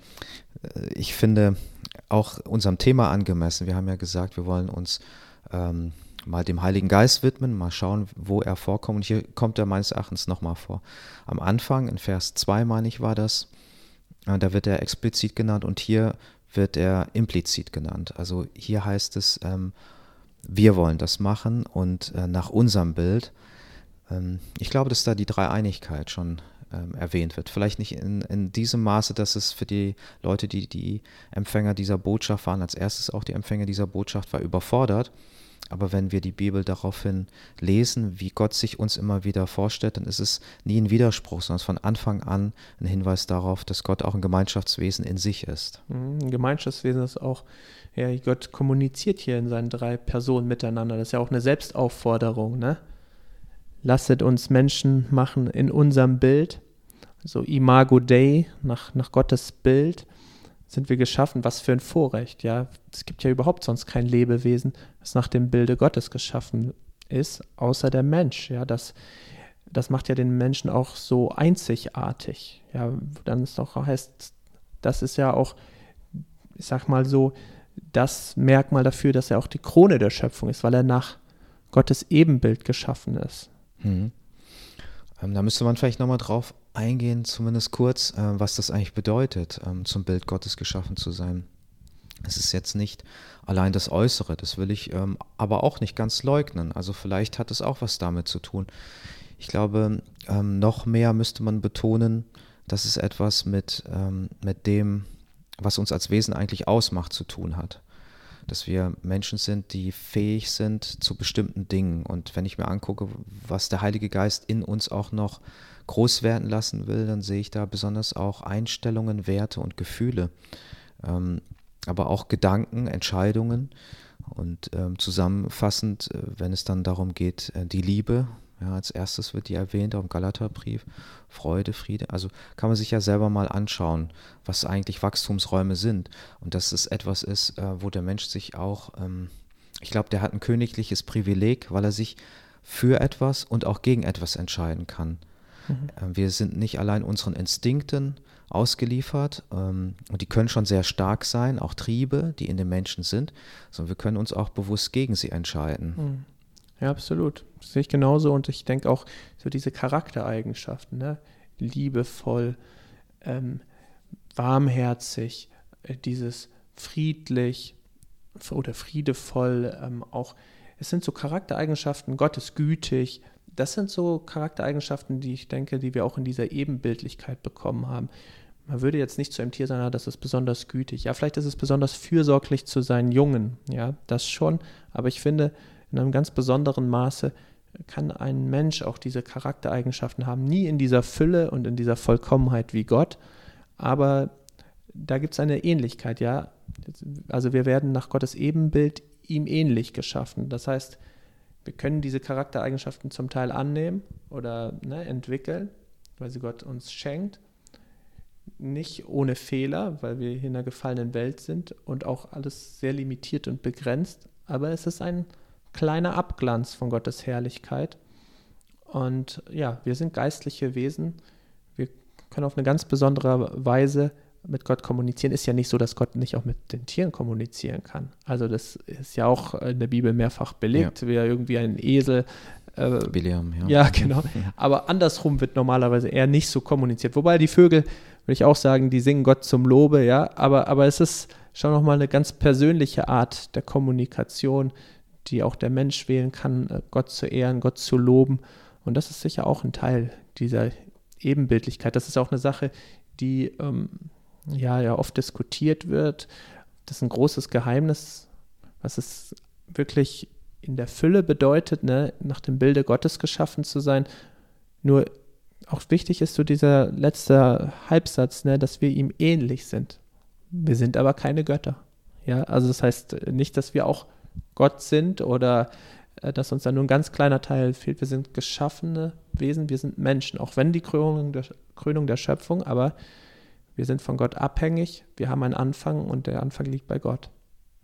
ich finde, auch unserem Thema angemessen. Wir haben ja gesagt, wir wollen uns ähm, mal dem Heiligen Geist widmen, mal schauen, wo er vorkommt. Und hier kommt er meines Erachtens nochmal vor. Am Anfang, in Vers 2, meine ich, war das, äh, da wird er explizit genannt und hier wird er implizit genannt. Also hier heißt es, ähm, wir wollen das machen und äh, nach unserem Bild. Ähm, ich glaube, dass da die Dreieinigkeit schon ähm, erwähnt wird. Vielleicht nicht in, in diesem Maße, dass es für die Leute, die die Empfänger dieser Botschaft waren, als erstes auch die Empfänger dieser Botschaft war, überfordert. Aber wenn wir die Bibel daraufhin lesen, wie Gott sich uns immer wieder vorstellt, dann ist es nie ein Widerspruch, sondern es von Anfang an ein Hinweis darauf, dass Gott auch ein Gemeinschaftswesen in sich ist. Mhm, ein Gemeinschaftswesen ist auch, ja, Gott kommuniziert hier in seinen drei Personen miteinander. Das ist ja auch eine Selbstaufforderung, ne? Lasset uns Menschen machen in unserem Bild, so Imago Dei, nach, nach Gottes Bild sind wir geschaffen. Was für ein Vorrecht, ja. Es gibt ja überhaupt sonst kein Lebewesen, das nach dem Bilde Gottes geschaffen ist, außer der Mensch, ja. Das, das macht ja den Menschen auch so einzigartig, ja. Dann ist auch heißt, das ist ja auch, ich sag mal so, das Merkmal dafür, dass er auch die Krone der Schöpfung ist, weil er nach Gottes Ebenbild geschaffen ist. Mhm. Ähm, da müsste man vielleicht nochmal drauf eingehen, zumindest kurz, äh, was das eigentlich bedeutet, ähm, zum Bild Gottes geschaffen zu sein. Es ist jetzt nicht allein das Äußere, das will ich ähm, aber auch nicht ganz leugnen. Also vielleicht hat es auch was damit zu tun. Ich glaube, ähm, noch mehr müsste man betonen, dass es etwas mit, ähm, mit dem, was uns als Wesen eigentlich ausmacht, zu tun hat dass wir Menschen sind, die fähig sind zu bestimmten Dingen. Und wenn ich mir angucke, was der Heilige Geist in uns auch noch groß werden lassen will, dann sehe ich da besonders auch Einstellungen, Werte und Gefühle, ähm, aber auch Gedanken, Entscheidungen. Und ähm, zusammenfassend, äh, wenn es dann darum geht, äh, die Liebe, ja, als erstes wird die erwähnt, auch im Galaterbrief. Freude, Friede. Also kann man sich ja selber mal anschauen, was eigentlich Wachstumsräume sind. Und dass es etwas ist, äh, wo der Mensch sich auch, ähm, ich glaube, der hat ein königliches Privileg, weil er sich für etwas und auch gegen etwas entscheiden kann. Mhm. Ähm, wir sind nicht allein unseren Instinkten ausgeliefert ähm, und die können schon sehr stark sein, auch Triebe, die in den Menschen sind, sondern wir können uns auch bewusst gegen sie entscheiden. Mhm. Ja, absolut. Das sehe ich genauso und ich denke auch so diese Charaktereigenschaften, ne? liebevoll, ähm, warmherzig, äh, dieses friedlich oder friedevoll, ähm, auch es sind so Charaktereigenschaften, Gott ist gütig, das sind so Charaktereigenschaften, die ich denke, die wir auch in dieser Ebenbildlichkeit bekommen haben. Man würde jetzt nicht zu einem Tier sagen, ah, das ist besonders gütig. Ja, vielleicht ist es besonders fürsorglich zu seinen Jungen. Ja, das schon. Aber ich finde, in einem ganz besonderen Maße kann ein Mensch auch diese Charaktereigenschaften haben. Nie in dieser Fülle und in dieser Vollkommenheit wie Gott. Aber da gibt es eine Ähnlichkeit, ja. Also wir werden nach Gottes Ebenbild ihm ähnlich geschaffen. Das heißt, wir können diese Charaktereigenschaften zum Teil annehmen oder ne, entwickeln, weil sie Gott uns schenkt. Nicht ohne Fehler, weil wir hier in einer gefallenen Welt sind und auch alles sehr limitiert und begrenzt. Aber es ist ein kleiner Abglanz von Gottes Herrlichkeit. Und ja, wir sind geistliche Wesen. Wir können auf eine ganz besondere Weise mit Gott kommunizieren, ist ja nicht so, dass Gott nicht auch mit den Tieren kommunizieren kann. Also das ist ja auch in der Bibel mehrfach belegt, ja. wie irgendwie ein Esel. Äh, Biliam, ja. Ja, genau. Aber andersrum wird normalerweise eher nicht so kommuniziert. Wobei die Vögel, würde ich auch sagen, die singen Gott zum Lobe, ja. Aber, aber es ist schon nochmal eine ganz persönliche Art der Kommunikation, die auch der Mensch wählen kann, äh, Gott zu ehren, Gott zu loben. Und das ist sicher auch ein Teil dieser Ebenbildlichkeit. Das ist auch eine Sache, die ähm, ja, ja oft diskutiert wird. Das ist ein großes Geheimnis, was es wirklich in der Fülle bedeutet, ne, nach dem Bilde Gottes geschaffen zu sein. Nur auch wichtig ist so dieser letzte Halbsatz, ne, dass wir ihm ähnlich sind. Wir sind aber keine Götter. Ja, also das heißt nicht, dass wir auch Gott sind oder äh, dass uns da nur ein ganz kleiner Teil fehlt. Wir sind geschaffene Wesen, wir sind Menschen, auch wenn die Krönung der, Krönung der Schöpfung, aber wir sind von Gott abhängig, wir haben einen Anfang und der Anfang liegt bei Gott.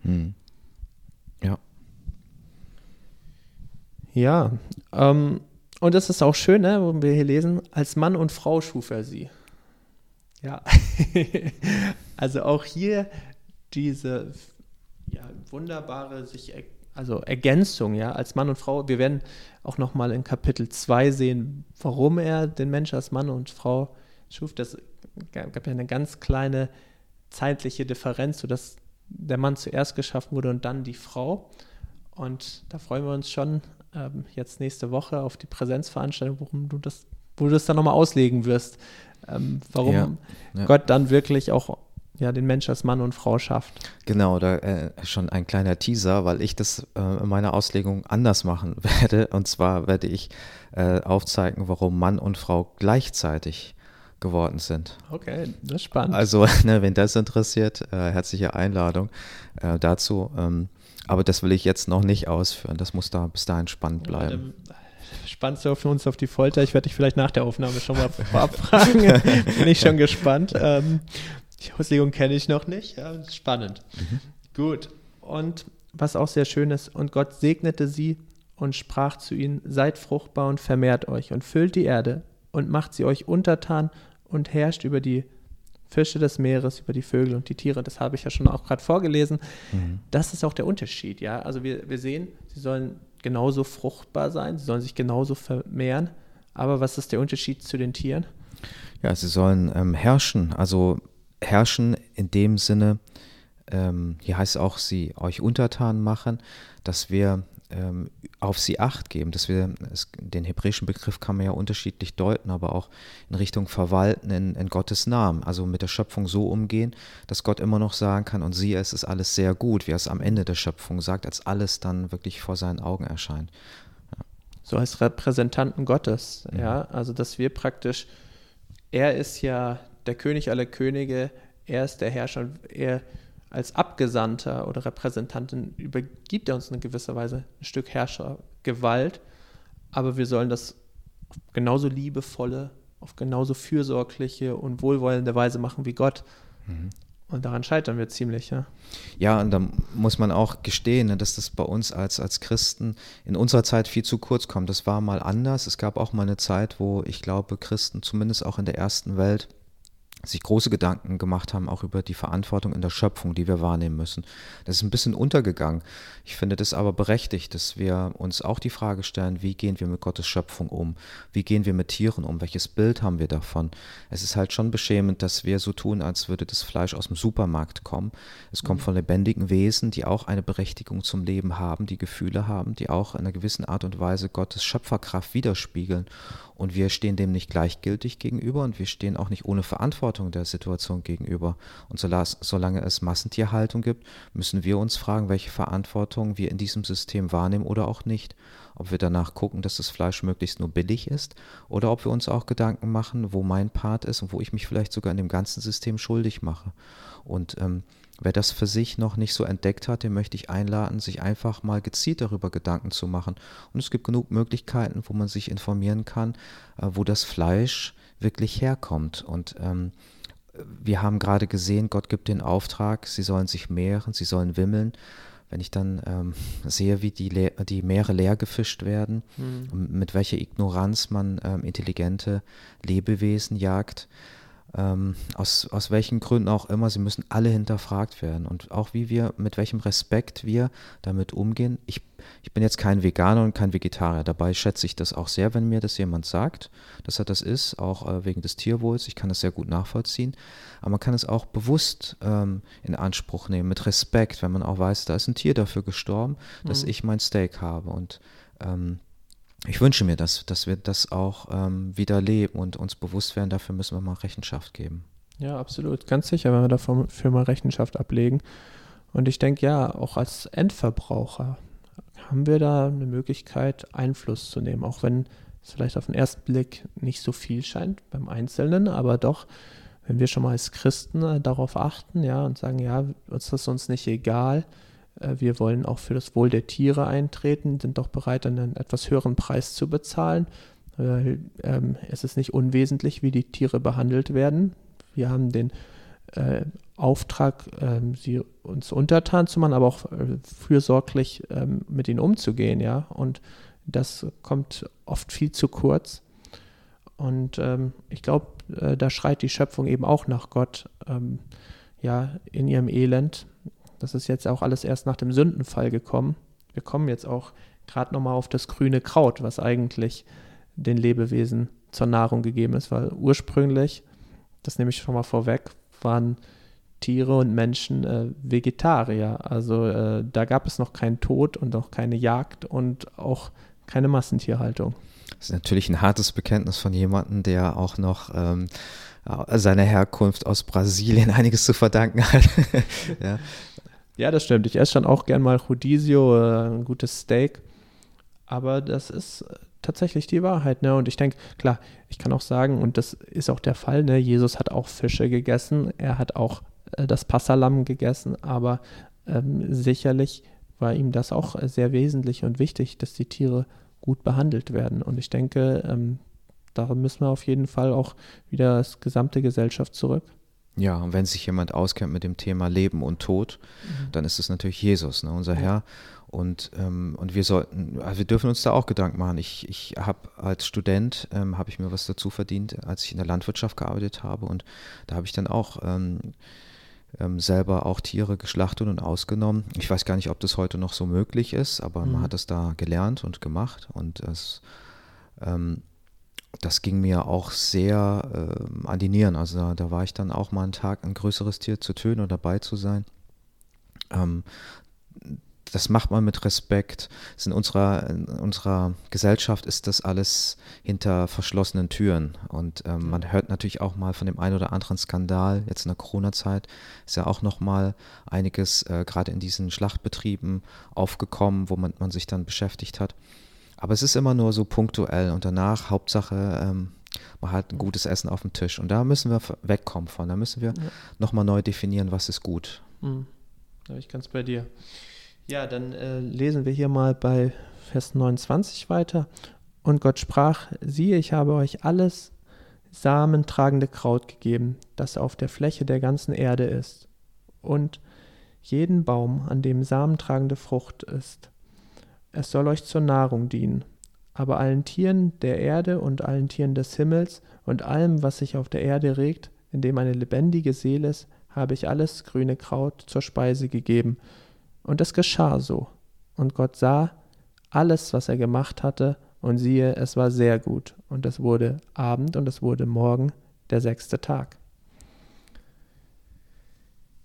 Hm. Ja. Ja, ähm, und das ist auch schön, ne, wo wir hier lesen, als Mann und Frau schuf er sie. Ja, also auch hier diese ja, wunderbare sich also Ergänzung, ja, als Mann und Frau. Wir werden auch nochmal in Kapitel 2 sehen, warum er den Mensch als Mann und Frau schuf. Das gab ja eine ganz kleine zeitliche Differenz, sodass der Mann zuerst geschaffen wurde und dann die Frau. Und da freuen wir uns schon ähm, jetzt nächste Woche auf die Präsenzveranstaltung, worum du das, wo du das dann nochmal auslegen wirst, ähm, warum ja, ja. Gott dann wirklich auch ja, den Mensch als Mann und Frau schafft. Genau, da äh, schon ein kleiner Teaser, weil ich das äh, in meiner Auslegung anders machen werde. Und zwar werde ich äh, aufzeigen, warum Mann und Frau gleichzeitig geworden sind. Okay, das ist spannend. Also, ne, wenn das interessiert, äh, herzliche Einladung äh, dazu. Ähm, aber das will ich jetzt noch nicht ausführen. Das muss da bis dahin spannend bleiben. Ja, spannst du auf uns auf die Folter? Ich werde dich vielleicht nach der Aufnahme schon mal vorab fragen. Bin ich schon gespannt. Ähm, die Auslegung kenne ich noch nicht. Ja, spannend. Mhm. Gut. Und was auch sehr schön ist, und Gott segnete sie und sprach zu ihnen: Seid fruchtbar und vermehrt euch und füllt die Erde und macht sie euch untertan und herrscht über die Fische des Meeres, über die Vögel und die Tiere. Das habe ich ja schon auch gerade vorgelesen. Mhm. Das ist auch der Unterschied, ja. Also wir, wir sehen, sie sollen genauso fruchtbar sein, sie sollen sich genauso vermehren. Aber was ist der Unterschied zu den Tieren? Ja, sie sollen ähm, herrschen. Also herrschen in dem Sinne, ähm, hier heißt es auch, sie euch untertan machen, dass wir ähm, auf sie acht geben, dass wir, es, den hebräischen Begriff kann man ja unterschiedlich deuten, aber auch in Richtung Verwalten in, in, Gottes Namen, also mit der Schöpfung so umgehen, dass Gott immer noch sagen kann, und siehe, es ist alles sehr gut, wie er es am Ende der Schöpfung sagt, als alles dann wirklich vor seinen Augen erscheint. Ja. So als Repräsentanten Gottes, mhm. ja, also dass wir praktisch, er ist ja der König aller Könige, er ist der Herrscher, er als Abgesandter oder Repräsentantin übergibt er uns in gewisser Weise ein Stück Herrschergewalt, aber wir sollen das auf genauso liebevolle, auf genauso fürsorgliche und wohlwollende Weise machen wie Gott. Mhm. Und daran scheitern wir ziemlich, ja. Ja, und da muss man auch gestehen, ne, dass das bei uns als, als Christen in unserer Zeit viel zu kurz kommt. Das war mal anders. Es gab auch mal eine Zeit, wo ich glaube, Christen, zumindest auch in der ersten Welt, sich große Gedanken gemacht haben, auch über die Verantwortung in der Schöpfung, die wir wahrnehmen müssen. Das ist ein bisschen untergegangen. Ich finde das aber berechtigt, dass wir uns auch die Frage stellen, wie gehen wir mit Gottes Schöpfung um? Wie gehen wir mit Tieren um? Welches Bild haben wir davon? Es ist halt schon beschämend, dass wir so tun, als würde das Fleisch aus dem Supermarkt kommen. Es kommt mhm. von lebendigen Wesen, die auch eine Berechtigung zum Leben haben, die Gefühle haben, die auch in einer gewissen Art und Weise Gottes Schöpferkraft widerspiegeln. Und wir stehen dem nicht gleichgültig gegenüber und wir stehen auch nicht ohne Verantwortung der Situation gegenüber. Und solange es Massentierhaltung gibt, müssen wir uns fragen, welche Verantwortung wir in diesem System wahrnehmen oder auch nicht. Ob wir danach gucken, dass das Fleisch möglichst nur billig ist oder ob wir uns auch Gedanken machen, wo mein Part ist und wo ich mich vielleicht sogar in dem ganzen System schuldig mache. Und ähm, Wer das für sich noch nicht so entdeckt hat, den möchte ich einladen, sich einfach mal gezielt darüber Gedanken zu machen. Und es gibt genug Möglichkeiten, wo man sich informieren kann, äh, wo das Fleisch wirklich herkommt. Und ähm, wir haben gerade gesehen, Gott gibt den Auftrag, sie sollen sich mehren, sie sollen wimmeln. Wenn ich dann ähm, sehe, wie die, Le die Meere leer gefischt werden, mhm. mit welcher Ignoranz man ähm, intelligente Lebewesen jagt, ähm, aus, aus welchen Gründen auch immer, sie müssen alle hinterfragt werden. Und auch wie wir, mit welchem Respekt wir damit umgehen. Ich, ich bin jetzt kein Veganer und kein Vegetarier. Dabei schätze ich das auch sehr, wenn mir das jemand sagt, dass er das ist, auch äh, wegen des Tierwohls. Ich kann das sehr gut nachvollziehen. Aber man kann es auch bewusst ähm, in Anspruch nehmen, mit Respekt, wenn man auch weiß, da ist ein Tier dafür gestorben, dass mhm. ich mein Steak habe. Und ähm, ich wünsche mir, dass, dass wir das auch ähm, wieder leben und uns bewusst werden, dafür müssen wir mal Rechenschaft geben. Ja, absolut. Ganz sicher, wenn wir dafür mal Rechenschaft ablegen. Und ich denke, ja, auch als Endverbraucher haben wir da eine Möglichkeit, Einfluss zu nehmen, auch wenn es vielleicht auf den ersten Blick nicht so viel scheint beim Einzelnen, aber doch, wenn wir schon mal als Christen äh, darauf achten, ja, und sagen, ja, uns ist uns nicht egal, wir wollen auch für das Wohl der Tiere eintreten, sind doch bereit, einen etwas höheren Preis zu bezahlen. Ähm, es ist nicht unwesentlich, wie die Tiere behandelt werden. Wir haben den äh, Auftrag, ähm, sie uns untertan zu machen, aber auch äh, fürsorglich ähm, mit ihnen umzugehen, ja. Und das kommt oft viel zu kurz. Und ähm, ich glaube, äh, da schreit die Schöpfung eben auch nach Gott, ähm, ja, in ihrem Elend. Das ist jetzt auch alles erst nach dem Sündenfall gekommen. Wir kommen jetzt auch gerade nochmal auf das grüne Kraut, was eigentlich den Lebewesen zur Nahrung gegeben ist, weil ursprünglich, das nehme ich schon mal vorweg, waren Tiere und Menschen äh, Vegetarier. Also äh, da gab es noch keinen Tod und noch keine Jagd und auch keine Massentierhaltung. Das ist natürlich ein hartes Bekenntnis von jemandem, der auch noch ähm, seiner Herkunft aus Brasilien einiges zu verdanken hat. ja. Ja, das stimmt. Ich esse schon auch gern mal Rodizio, äh, ein gutes Steak. Aber das ist äh, tatsächlich die Wahrheit, ne? Und ich denke, klar, ich kann auch sagen, und das ist auch der Fall, ne? Jesus hat auch Fische gegessen, er hat auch äh, das Passalam gegessen, aber ähm, sicherlich war ihm das auch sehr wesentlich und wichtig, dass die Tiere gut behandelt werden. Und ich denke, ähm, da müssen wir auf jeden Fall auch wieder als gesamte Gesellschaft zurück. Ja, und wenn sich jemand auskennt mit dem Thema Leben und Tod, mhm. dann ist es natürlich Jesus, ne, unser ja. Herr. Und, ähm, und wir sollten, also wir dürfen uns da auch Gedanken machen. Ich, ich habe als Student, ähm, habe ich mir was dazu verdient, als ich in der Landwirtschaft gearbeitet habe. Und da habe ich dann auch ähm, ähm selber auch Tiere geschlachtet und ausgenommen. Ich weiß gar nicht, ob das heute noch so möglich ist, aber mhm. man hat es da gelernt und gemacht. Und es ähm, das ging mir auch sehr äh, an die Nieren. Also da, da, war ich dann auch mal einen Tag, ein größeres Tier zu töten und dabei zu sein. Ähm, das macht man mit Respekt. In unserer, in unserer Gesellschaft ist das alles hinter verschlossenen Türen. Und ähm, man hört natürlich auch mal von dem einen oder anderen Skandal. Jetzt in der Corona-Zeit ist ja auch noch mal einiges äh, gerade in diesen Schlachtbetrieben aufgekommen, wo man, man sich dann beschäftigt hat. Aber es ist immer nur so punktuell und danach, Hauptsache, ähm, man hat ein gutes Essen auf dem Tisch. Und da müssen wir wegkommen von. Da müssen wir ja. nochmal neu definieren, was ist gut. Mhm. Da bin ich ganz bei dir. Ja, dann äh, lesen wir hier mal bei Vers 29 weiter. Und Gott sprach, siehe, ich habe euch alles samentragende Kraut gegeben, das auf der Fläche der ganzen Erde ist, und jeden Baum, an dem samentragende Frucht ist. Es soll euch zur Nahrung dienen. Aber allen Tieren der Erde und allen Tieren des Himmels und allem, was sich auf der Erde regt, in dem eine lebendige Seele ist, habe ich alles grüne Kraut zur Speise gegeben. Und es geschah so. Und Gott sah alles, was er gemacht hatte, und siehe, es war sehr gut. Und es wurde Abend und es wurde Morgen, der sechste Tag.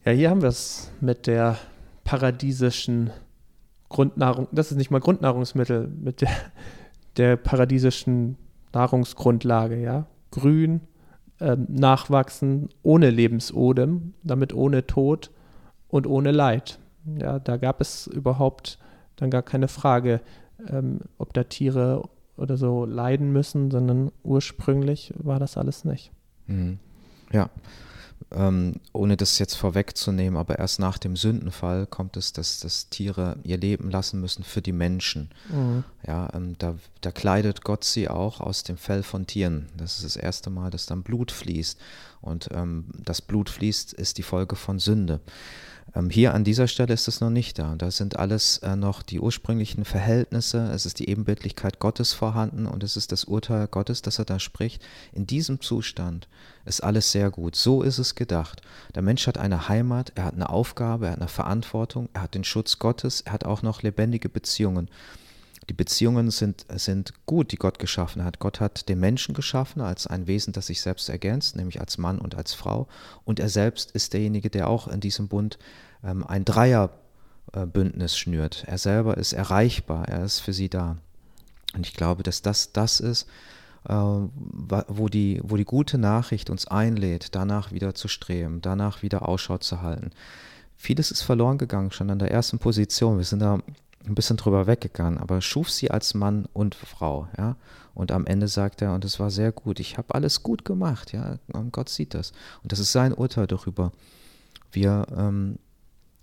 Ja, hier haben wir es mit der paradiesischen Grundnahrung, das ist nicht mal Grundnahrungsmittel, mit der, der paradiesischen Nahrungsgrundlage, ja. Grün, ähm, nachwachsen ohne Lebensodem, damit ohne Tod und ohne Leid. Ja, da gab es überhaupt dann gar keine Frage, ähm, ob da Tiere oder so leiden müssen, sondern ursprünglich war das alles nicht. Mhm. Ja, ähm, ohne das jetzt vorwegzunehmen, aber erst nach dem Sündenfall kommt es, dass, dass Tiere ihr Leben lassen müssen für die Menschen. Mhm. Ja, ähm, da, da kleidet Gott sie auch aus dem Fell von Tieren. Das ist das erste Mal, dass dann Blut fließt. Und ähm, das Blut fließt, ist die Folge von Sünde. Ähm, hier an dieser Stelle ist es noch nicht da. Da sind alles äh, noch die ursprünglichen Verhältnisse. Es ist die Ebenbildlichkeit Gottes vorhanden und es ist das Urteil Gottes, das er da spricht. In diesem Zustand ist alles sehr gut. So ist es gedacht. Der Mensch hat eine Heimat, er hat eine Aufgabe, er hat eine Verantwortung, er hat den Schutz Gottes, er hat auch noch lebendige Beziehungen. Die Beziehungen sind, sind gut, die Gott geschaffen hat. Gott hat den Menschen geschaffen als ein Wesen, das sich selbst ergänzt, nämlich als Mann und als Frau. Und er selbst ist derjenige, der auch in diesem Bund ähm, ein Dreierbündnis schnürt. Er selber ist erreichbar, er ist für sie da. Und ich glaube, dass das das ist, äh, wo, die, wo die gute Nachricht uns einlädt, danach wieder zu streben, danach wieder Ausschau zu halten. Vieles ist verloren gegangen, schon an der ersten Position. Wir sind da ein bisschen drüber weggegangen, aber schuf sie als Mann und Frau, ja. Und am Ende sagt er, und es war sehr gut, ich habe alles gut gemacht, ja. Gott sieht das. Und das ist sein Urteil darüber. Wir, ähm,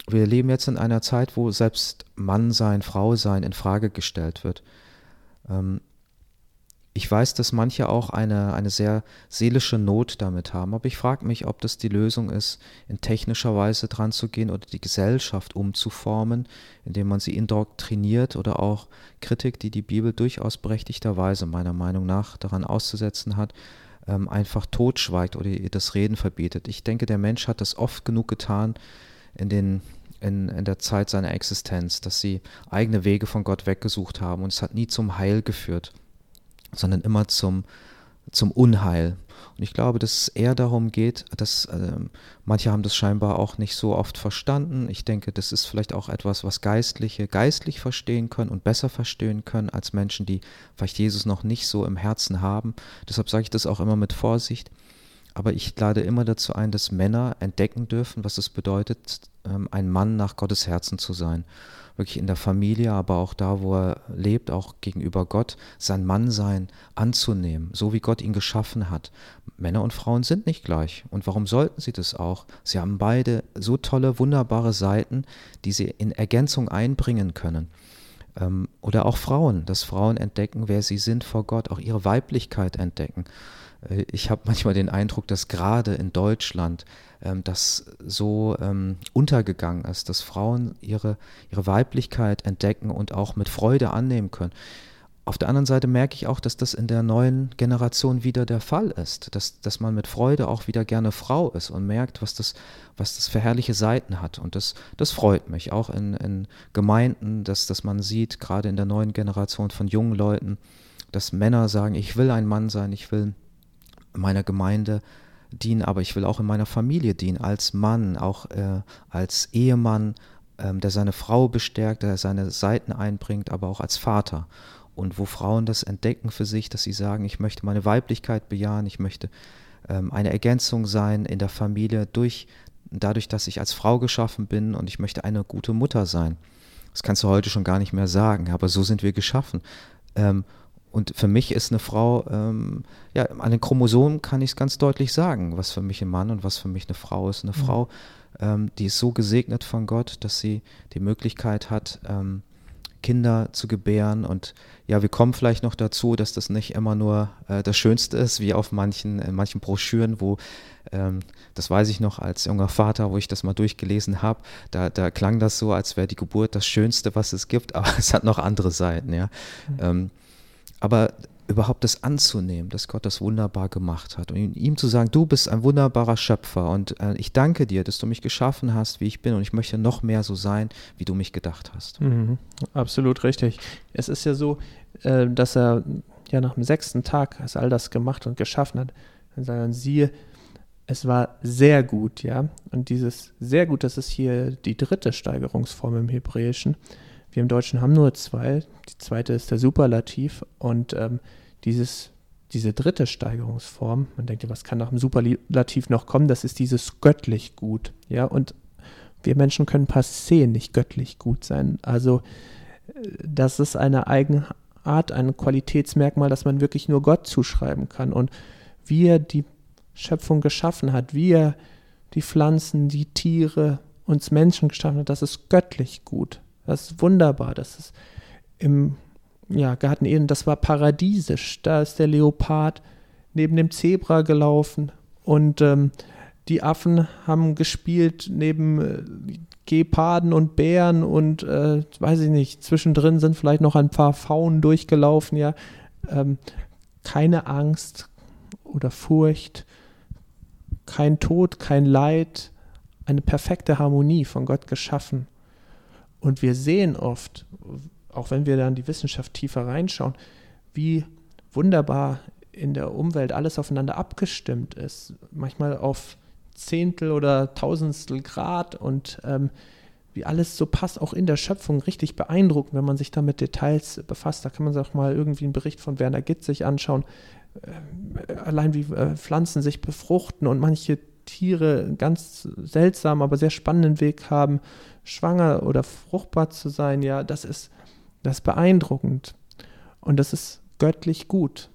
wir leben jetzt in einer Zeit, wo selbst Mann sein, Frau sein in Frage gestellt wird. Ähm, ich weiß, dass manche auch eine, eine sehr seelische Not damit haben, aber ich frage mich, ob das die Lösung ist, in technischer Weise dran zu gehen oder die Gesellschaft umzuformen, indem man sie indoktriniert oder auch Kritik, die die Bibel durchaus berechtigterweise meiner Meinung nach daran auszusetzen hat, ähm, einfach totschweigt oder ihr das Reden verbietet. Ich denke, der Mensch hat das oft genug getan in den in, in der Zeit seiner Existenz, dass sie eigene Wege von Gott weggesucht haben und es hat nie zum Heil geführt sondern immer zum, zum Unheil. Und ich glaube, dass es eher darum geht, dass äh, manche haben das scheinbar auch nicht so oft verstanden. Ich denke, das ist vielleicht auch etwas, was Geistliche geistlich verstehen können und besser verstehen können als Menschen, die vielleicht Jesus noch nicht so im Herzen haben. Deshalb sage ich das auch immer mit Vorsicht. Aber ich lade immer dazu ein, dass Männer entdecken dürfen, was es bedeutet, ähm, ein Mann nach Gottes Herzen zu sein wirklich in der Familie, aber auch da, wo er lebt, auch gegenüber Gott, sein Mannsein anzunehmen, so wie Gott ihn geschaffen hat. Männer und Frauen sind nicht gleich. Und warum sollten sie das auch? Sie haben beide so tolle, wunderbare Seiten, die sie in Ergänzung einbringen können. Ähm, oder auch Frauen, dass Frauen entdecken, wer sie sind vor Gott, auch ihre Weiblichkeit entdecken. Äh, ich habe manchmal den Eindruck, dass gerade in Deutschland ähm, das so ähm, untergegangen ist, dass Frauen ihre, ihre Weiblichkeit entdecken und auch mit Freude annehmen können. Auf der anderen Seite merke ich auch, dass das in der neuen Generation wieder der Fall ist, dass, dass man mit Freude auch wieder gerne Frau ist und merkt, was das, was das für herrliche Seiten hat. Und das, das freut mich, auch in, in Gemeinden, dass, dass man sieht, gerade in der neuen Generation von jungen Leuten, dass Männer sagen, ich will ein Mann sein, ich will meiner Gemeinde dienen, aber ich will auch in meiner Familie dienen, als Mann, auch äh, als Ehemann, ähm, der seine Frau bestärkt, der seine Seiten einbringt, aber auch als Vater. Und wo Frauen das entdecken für sich, dass sie sagen, ich möchte meine Weiblichkeit bejahen, ich möchte ähm, eine Ergänzung sein in der Familie, durch, dadurch, dass ich als Frau geschaffen bin und ich möchte eine gute Mutter sein. Das kannst du heute schon gar nicht mehr sagen, aber so sind wir geschaffen. Ähm, und für mich ist eine Frau, ähm, ja, an den Chromosomen kann ich es ganz deutlich sagen, was für mich ein Mann und was für mich eine Frau ist. Eine mhm. Frau, ähm, die ist so gesegnet von Gott, dass sie die Möglichkeit hat, ähm, Kinder zu gebären. Und ja, wir kommen vielleicht noch dazu, dass das nicht immer nur äh, das Schönste ist, wie auf manchen, in manchen Broschüren, wo ähm, das weiß ich noch als junger Vater, wo ich das mal durchgelesen habe, da, da klang das so, als wäre die Geburt das Schönste, was es gibt, aber es hat noch andere Seiten, ja. Mhm. Aber überhaupt das anzunehmen, dass Gott das wunderbar gemacht hat und ihm zu sagen, du bist ein wunderbarer Schöpfer und äh, ich danke dir, dass du mich geschaffen hast, wie ich bin und ich möchte noch mehr so sein, wie du mich gedacht hast. Mhm, absolut richtig. Es ist ja so, äh, dass er ja nach dem sechsten Tag, als all das gemacht und geschaffen hat, er, siehe, es war sehr gut, ja. Und dieses sehr gut, das ist hier die dritte Steigerungsform im Hebräischen. Wir im Deutschen haben nur zwei. Die zweite ist der Superlativ. Und ähm, dieses, diese dritte Steigerungsform, man denkt ja, was kann nach dem Superlativ noch kommen? Das ist dieses göttlich gut. Ja, und wir Menschen können passé nicht göttlich gut sein. Also, äh, das ist eine Eigenart, ein Qualitätsmerkmal, das man wirklich nur Gott zuschreiben kann. Und wir, die Schöpfung geschaffen hat, wie er die Pflanzen, die Tiere, uns Menschen geschaffen hat, das ist göttlich gut. Das ist wunderbar. Das ist im ja, Garten Eden, das war paradiesisch. Da ist der Leopard neben dem Zebra gelaufen und ähm, die Affen haben gespielt neben äh, Geparden und Bären und äh, weiß ich nicht, zwischendrin sind vielleicht noch ein paar Faunen durchgelaufen, ja. Ähm, keine Angst oder Furcht, kein Tod, kein Leid, eine perfekte Harmonie von Gott geschaffen. Und wir sehen oft, auch wenn wir dann die Wissenschaft tiefer reinschauen, wie wunderbar in der Umwelt alles aufeinander abgestimmt ist. Manchmal auf Zehntel oder Tausendstel Grad und ähm, wie alles so passt, auch in der Schöpfung richtig beeindruckend, wenn man sich da mit Details befasst. Da kann man sich auch mal irgendwie einen Bericht von Werner Gitt sich anschauen, äh, allein wie äh, Pflanzen sich befruchten und manche Tiere einen ganz seltsamen, aber sehr spannenden Weg haben, schwanger oder fruchtbar zu sein, ja, das ist, das ist beeindruckend. Und das ist göttlich gut.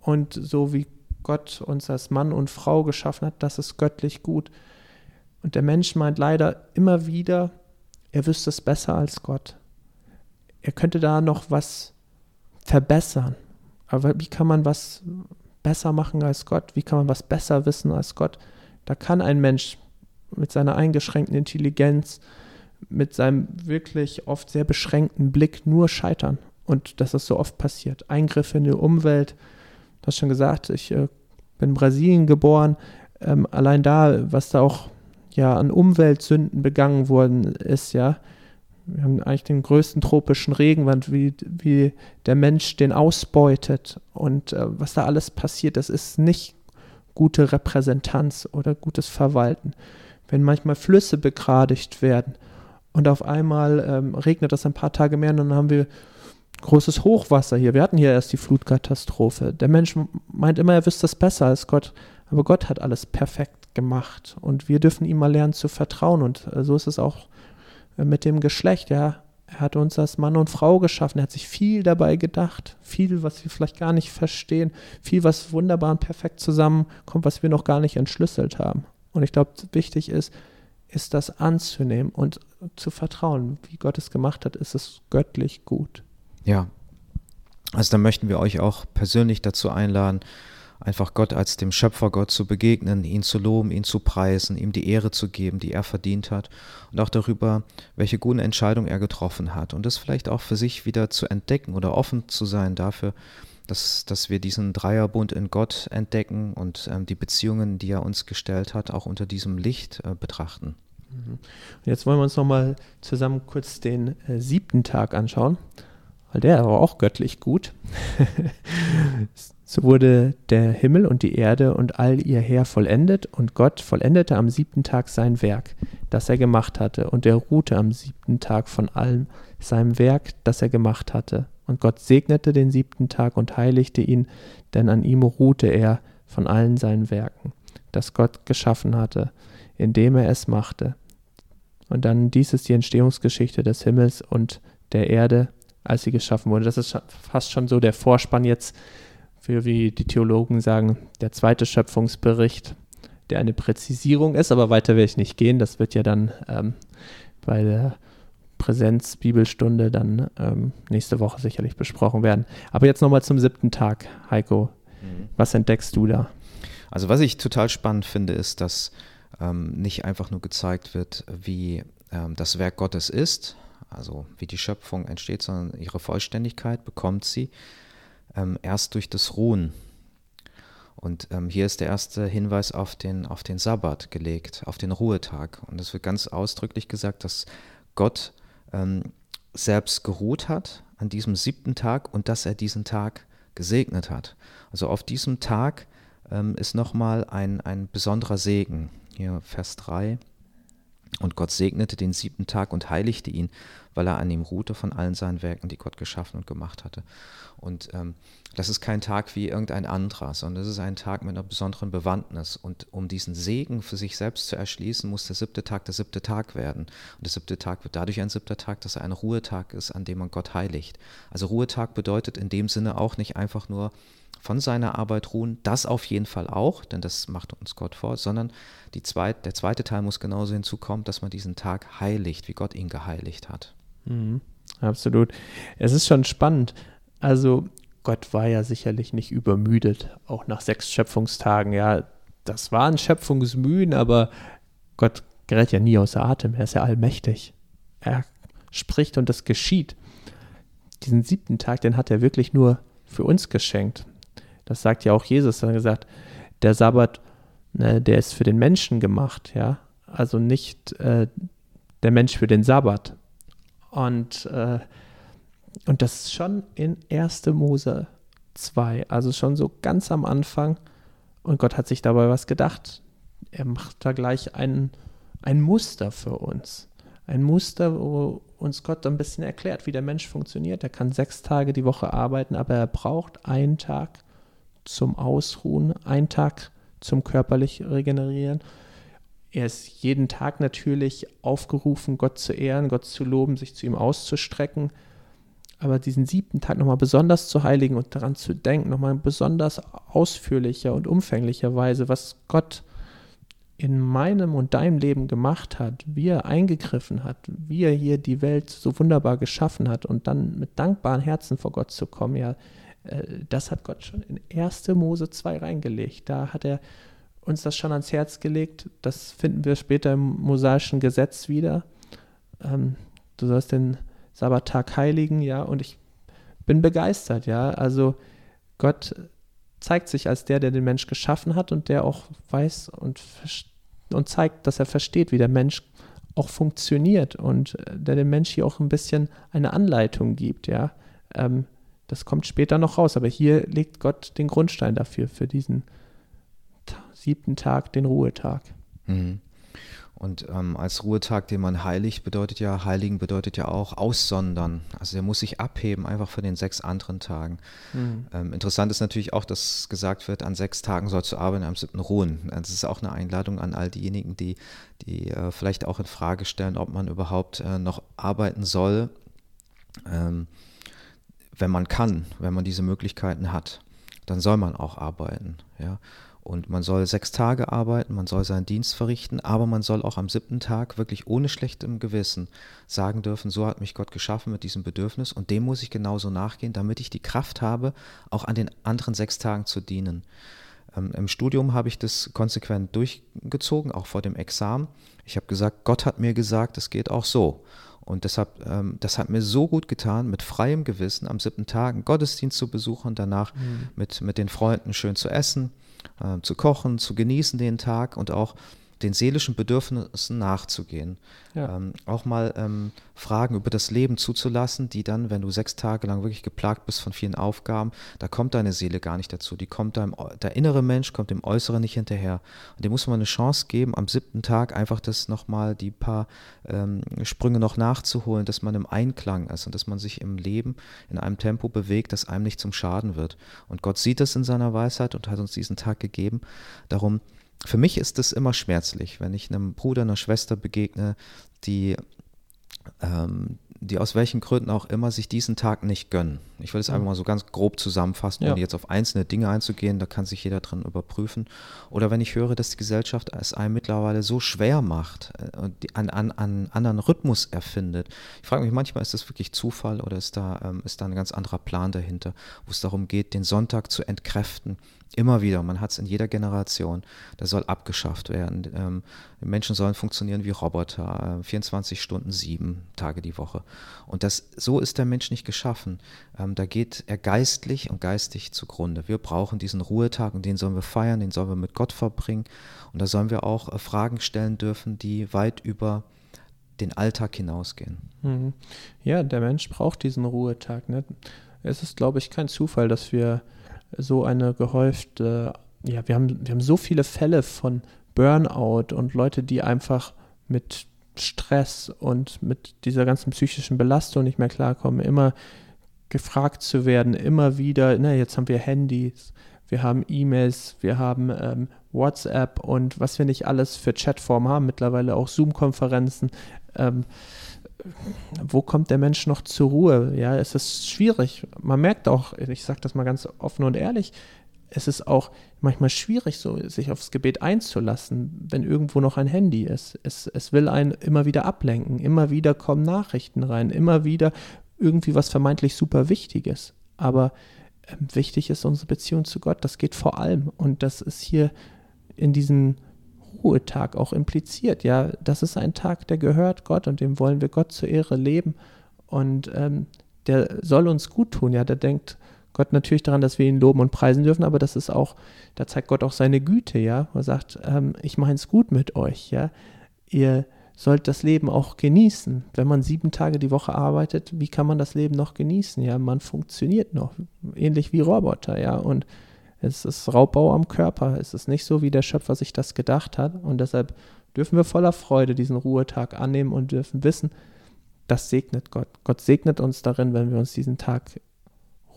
Und so wie Gott uns als Mann und Frau geschaffen hat, das ist göttlich gut. Und der Mensch meint leider immer wieder, er wüsste es besser als Gott. Er könnte da noch was verbessern. Aber wie kann man was besser machen als Gott? Wie kann man was besser wissen als Gott? Da kann ein Mensch mit seiner eingeschränkten Intelligenz, mit seinem wirklich oft sehr beschränkten Blick nur scheitern. Und das ist so oft passiert. Eingriffe in die Umwelt. Du hast schon gesagt, ich äh, bin in Brasilien geboren. Ähm, allein da, was da auch ja an Umweltsünden begangen worden ist, ja, wir haben eigentlich den größten tropischen Regenwald, wie, wie der Mensch den ausbeutet und äh, was da alles passiert, das ist nicht gute Repräsentanz oder gutes Verwalten. Wenn manchmal Flüsse begradigt werden und auf einmal ähm, regnet das ein paar Tage mehr und dann haben wir großes Hochwasser hier. Wir hatten hier erst die Flutkatastrophe. Der Mensch meint immer, er wüsste das besser als Gott, aber Gott hat alles perfekt gemacht und wir dürfen ihm mal lernen zu vertrauen und äh, so ist es auch mit dem Geschlecht, ja. Er hat uns als Mann und Frau geschaffen. Er hat sich viel dabei gedacht. Viel, was wir vielleicht gar nicht verstehen. Viel, was wunderbar und perfekt zusammenkommt, was wir noch gar nicht entschlüsselt haben. Und ich glaube, wichtig ist, ist das anzunehmen und zu vertrauen. Wie Gott es gemacht hat, ist es göttlich gut. Ja. Also da möchten wir euch auch persönlich dazu einladen, einfach Gott als dem Schöpfergott zu begegnen, ihn zu loben, ihn zu preisen, ihm die Ehre zu geben, die er verdient hat und auch darüber, welche guten Entscheidungen er getroffen hat und das vielleicht auch für sich wieder zu entdecken oder offen zu sein dafür, dass, dass wir diesen Dreierbund in Gott entdecken und ähm, die Beziehungen, die er uns gestellt hat, auch unter diesem Licht äh, betrachten. Mhm. Jetzt wollen wir uns nochmal zusammen kurz den äh, siebten Tag anschauen, weil der war auch göttlich gut. So wurde der Himmel und die Erde und all ihr Heer vollendet, und Gott vollendete am siebten Tag sein Werk, das er gemacht hatte, und er ruhte am siebten Tag von allem seinem Werk, das er gemacht hatte. Und Gott segnete den siebten Tag und heiligte ihn, denn an ihm ruhte er von allen seinen Werken, das Gott geschaffen hatte, indem er es machte. Und dann dies ist die Entstehungsgeschichte des Himmels und der Erde, als sie geschaffen wurde. Das ist fast schon so der Vorspann jetzt für, wie die Theologen sagen, der zweite Schöpfungsbericht, der eine Präzisierung ist, aber weiter werde ich nicht gehen. Das wird ja dann ähm, bei der Präsenz-Bibelstunde dann ähm, nächste Woche sicherlich besprochen werden. Aber jetzt nochmal zum siebten Tag, Heiko. Mhm. Was entdeckst du da? Also was ich total spannend finde, ist, dass ähm, nicht einfach nur gezeigt wird, wie ähm, das Werk Gottes ist, also wie die Schöpfung entsteht, sondern ihre Vollständigkeit bekommt sie ähm, erst durch das Ruhen. Und ähm, hier ist der erste Hinweis auf den, auf den Sabbat gelegt, auf den Ruhetag. Und es wird ganz ausdrücklich gesagt, dass Gott ähm, selbst geruht hat an diesem siebten Tag und dass er diesen Tag gesegnet hat. Also auf diesem Tag ähm, ist nochmal ein, ein besonderer Segen. Hier Vers 3. Und Gott segnete den siebten Tag und heiligte ihn, weil er an ihm ruhte von allen seinen Werken, die Gott geschaffen und gemacht hatte. Und ähm, das ist kein Tag wie irgendein anderer, sondern es ist ein Tag mit einer besonderen Bewandtnis. Und um diesen Segen für sich selbst zu erschließen, muss der siebte Tag der siebte Tag werden. Und der siebte Tag wird dadurch ein siebter Tag, dass er ein Ruhetag ist, an dem man Gott heiligt. Also Ruhetag bedeutet in dem Sinne auch nicht einfach nur von seiner Arbeit ruhen, das auf jeden Fall auch, denn das macht uns Gott vor, sondern zweit, der zweite Teil muss genauso hinzukommen, dass man diesen Tag heiligt, wie Gott ihn geheiligt hat. Mhm, absolut. Es ist schon spannend. Also Gott war ja sicherlich nicht übermüdet, auch nach sechs Schöpfungstagen. Ja, das waren Schöpfungsmühen, aber Gott gerät ja nie außer Atem. Er ist ja allmächtig. Er spricht und das geschieht. Diesen siebten Tag, den hat er wirklich nur für uns geschenkt. Das sagt ja auch Jesus. Hat gesagt, der Sabbat, ne, der ist für den Menschen gemacht, ja. Also nicht äh, der Mensch für den Sabbat. Und, äh, und das ist schon in 1. Mose 2, also schon so ganz am Anfang. Und Gott hat sich dabei was gedacht. Er macht da gleich ein, ein Muster für uns. Ein Muster, wo uns Gott ein bisschen erklärt, wie der Mensch funktioniert. Er kann sechs Tage die Woche arbeiten, aber er braucht einen Tag zum Ausruhen, einen Tag zum körperlich regenerieren. Er ist jeden Tag natürlich aufgerufen, Gott zu ehren, Gott zu loben, sich zu ihm auszustrecken. Aber diesen siebten Tag nochmal besonders zu heiligen und daran zu denken, nochmal besonders ausführlicher und umfänglicher Weise, was Gott in meinem und deinem Leben gemacht hat, wie er eingegriffen hat, wie er hier die Welt so wunderbar geschaffen hat und dann mit dankbaren Herzen vor Gott zu kommen, ja, das hat Gott schon in 1. Mose 2 reingelegt. Da hat er uns das schon ans Herz gelegt. Das finden wir später im mosaischen Gesetz wieder. Ähm, du sollst den Sabbattag heiligen, ja, und ich bin begeistert, ja. Also Gott zeigt sich als der, der den Mensch geschaffen hat und der auch weiß und, und zeigt, dass er versteht, wie der Mensch auch funktioniert und äh, der dem Mensch hier auch ein bisschen eine Anleitung gibt, ja. Ähm, das kommt später noch raus, aber hier legt Gott den Grundstein dafür, für diesen siebten Tag, den Ruhetag. Mhm. Und ähm, als Ruhetag, den man heiligt, bedeutet ja, heiligen bedeutet ja auch aussondern. Also er muss sich abheben, einfach von den sechs anderen Tagen. Mhm. Ähm, interessant ist natürlich auch, dass gesagt wird, an sechs Tagen sollst du arbeiten, am siebten ruhen. Das ist auch eine Einladung an all diejenigen, die, die äh, vielleicht auch in Frage stellen, ob man überhaupt äh, noch arbeiten soll. Ähm, wenn man kann, wenn man diese Möglichkeiten hat, dann soll man auch arbeiten. Ja? Und man soll sechs Tage arbeiten, man soll seinen Dienst verrichten, aber man soll auch am siebten Tag wirklich ohne schlechtem Gewissen sagen dürfen, so hat mich Gott geschaffen mit diesem Bedürfnis und dem muss ich genauso nachgehen, damit ich die Kraft habe, auch an den anderen sechs Tagen zu dienen. Ähm, Im Studium habe ich das konsequent durchgezogen, auch vor dem Examen. Ich habe gesagt, Gott hat mir gesagt, es geht auch so. Und deshalb, ähm, das hat mir so gut getan, mit freiem Gewissen am siebten Tag einen Gottesdienst zu besuchen, danach mhm. mit, mit den Freunden schön zu essen, äh, zu kochen, zu genießen den Tag und auch den seelischen Bedürfnissen nachzugehen. Ja. Ähm, auch mal ähm, Fragen über das Leben zuzulassen, die dann, wenn du sechs Tage lang wirklich geplagt bist von vielen Aufgaben, da kommt deine Seele gar nicht dazu. Die kommt deinem, der innere Mensch kommt dem Äußeren nicht hinterher. Und dem muss man eine Chance geben, am siebten Tag einfach das nochmal, die paar ähm, Sprünge noch nachzuholen, dass man im Einklang ist und dass man sich im Leben in einem Tempo bewegt, das einem nicht zum Schaden wird. Und Gott sieht das in seiner Weisheit und hat uns diesen Tag gegeben. Darum für mich ist es immer schmerzlich, wenn ich einem Bruder, einer Schwester begegne, die ähm, die aus welchen Gründen auch immer sich diesen Tag nicht gönnen. Ich würde es einfach mal so ganz grob zusammenfassen, ohne jetzt auf einzelne Dinge einzugehen, da kann sich jeder drin überprüfen. Oder wenn ich höre, dass die Gesellschaft es einem mittlerweile so schwer macht äh, und einen an, an anderen Rhythmus erfindet. Ich frage mich manchmal, ist das wirklich Zufall oder ist da, ähm, ist da ein ganz anderer Plan dahinter, wo es darum geht, den Sonntag zu entkräften, Immer wieder, man hat es in jeder Generation, das soll abgeschafft werden. Ähm, Menschen sollen funktionieren wie Roboter, äh, 24 Stunden, sieben Tage die Woche. Und das, so ist der Mensch nicht geschaffen. Ähm, da geht er geistlich und geistig zugrunde. Wir brauchen diesen Ruhetag und den sollen wir feiern, den sollen wir mit Gott verbringen. Und da sollen wir auch äh, Fragen stellen dürfen, die weit über den Alltag hinausgehen. Mhm. Ja, der Mensch braucht diesen Ruhetag. Ne? Es ist, glaube ich, kein Zufall, dass wir so eine gehäufte, ja, wir haben, wir haben so viele Fälle von Burnout und Leute, die einfach mit Stress und mit dieser ganzen psychischen Belastung nicht mehr klarkommen, immer gefragt zu werden, immer wieder, na, jetzt haben wir Handys, wir haben E-Mails, wir haben ähm, WhatsApp und was wir nicht alles für Chatformen haben, mittlerweile auch Zoom-Konferenzen. Ähm, wo kommt der Mensch noch zur Ruhe? Ja, es ist schwierig. Man merkt auch, ich sage das mal ganz offen und ehrlich, es ist auch manchmal schwierig, so sich aufs Gebet einzulassen, wenn irgendwo noch ein Handy ist. Es, es will einen immer wieder ablenken, immer wieder kommen Nachrichten rein, immer wieder irgendwie was vermeintlich super Wichtiges. Aber äh, wichtig ist unsere Beziehung zu Gott, das geht vor allem. Und das ist hier in diesen Ruhetag auch impliziert. Ja, das ist ein Tag, der gehört Gott und dem wollen wir Gott zur Ehre leben. Und ähm, der soll uns gut tun. Ja, der denkt Gott natürlich daran, dass wir ihn loben und preisen dürfen, aber das ist auch, da zeigt Gott auch seine Güte. Ja, er sagt, ähm, ich meine es gut mit euch. Ja, ihr sollt das Leben auch genießen. Wenn man sieben Tage die Woche arbeitet, wie kann man das Leben noch genießen? Ja, man funktioniert noch, ähnlich wie Roboter. Ja, und es ist Raubbau am Körper. Es ist nicht so, wie der Schöpfer sich das gedacht hat. Und deshalb dürfen wir voller Freude diesen Ruhetag annehmen und dürfen wissen, das segnet Gott. Gott segnet uns darin, wenn wir uns diesen Tag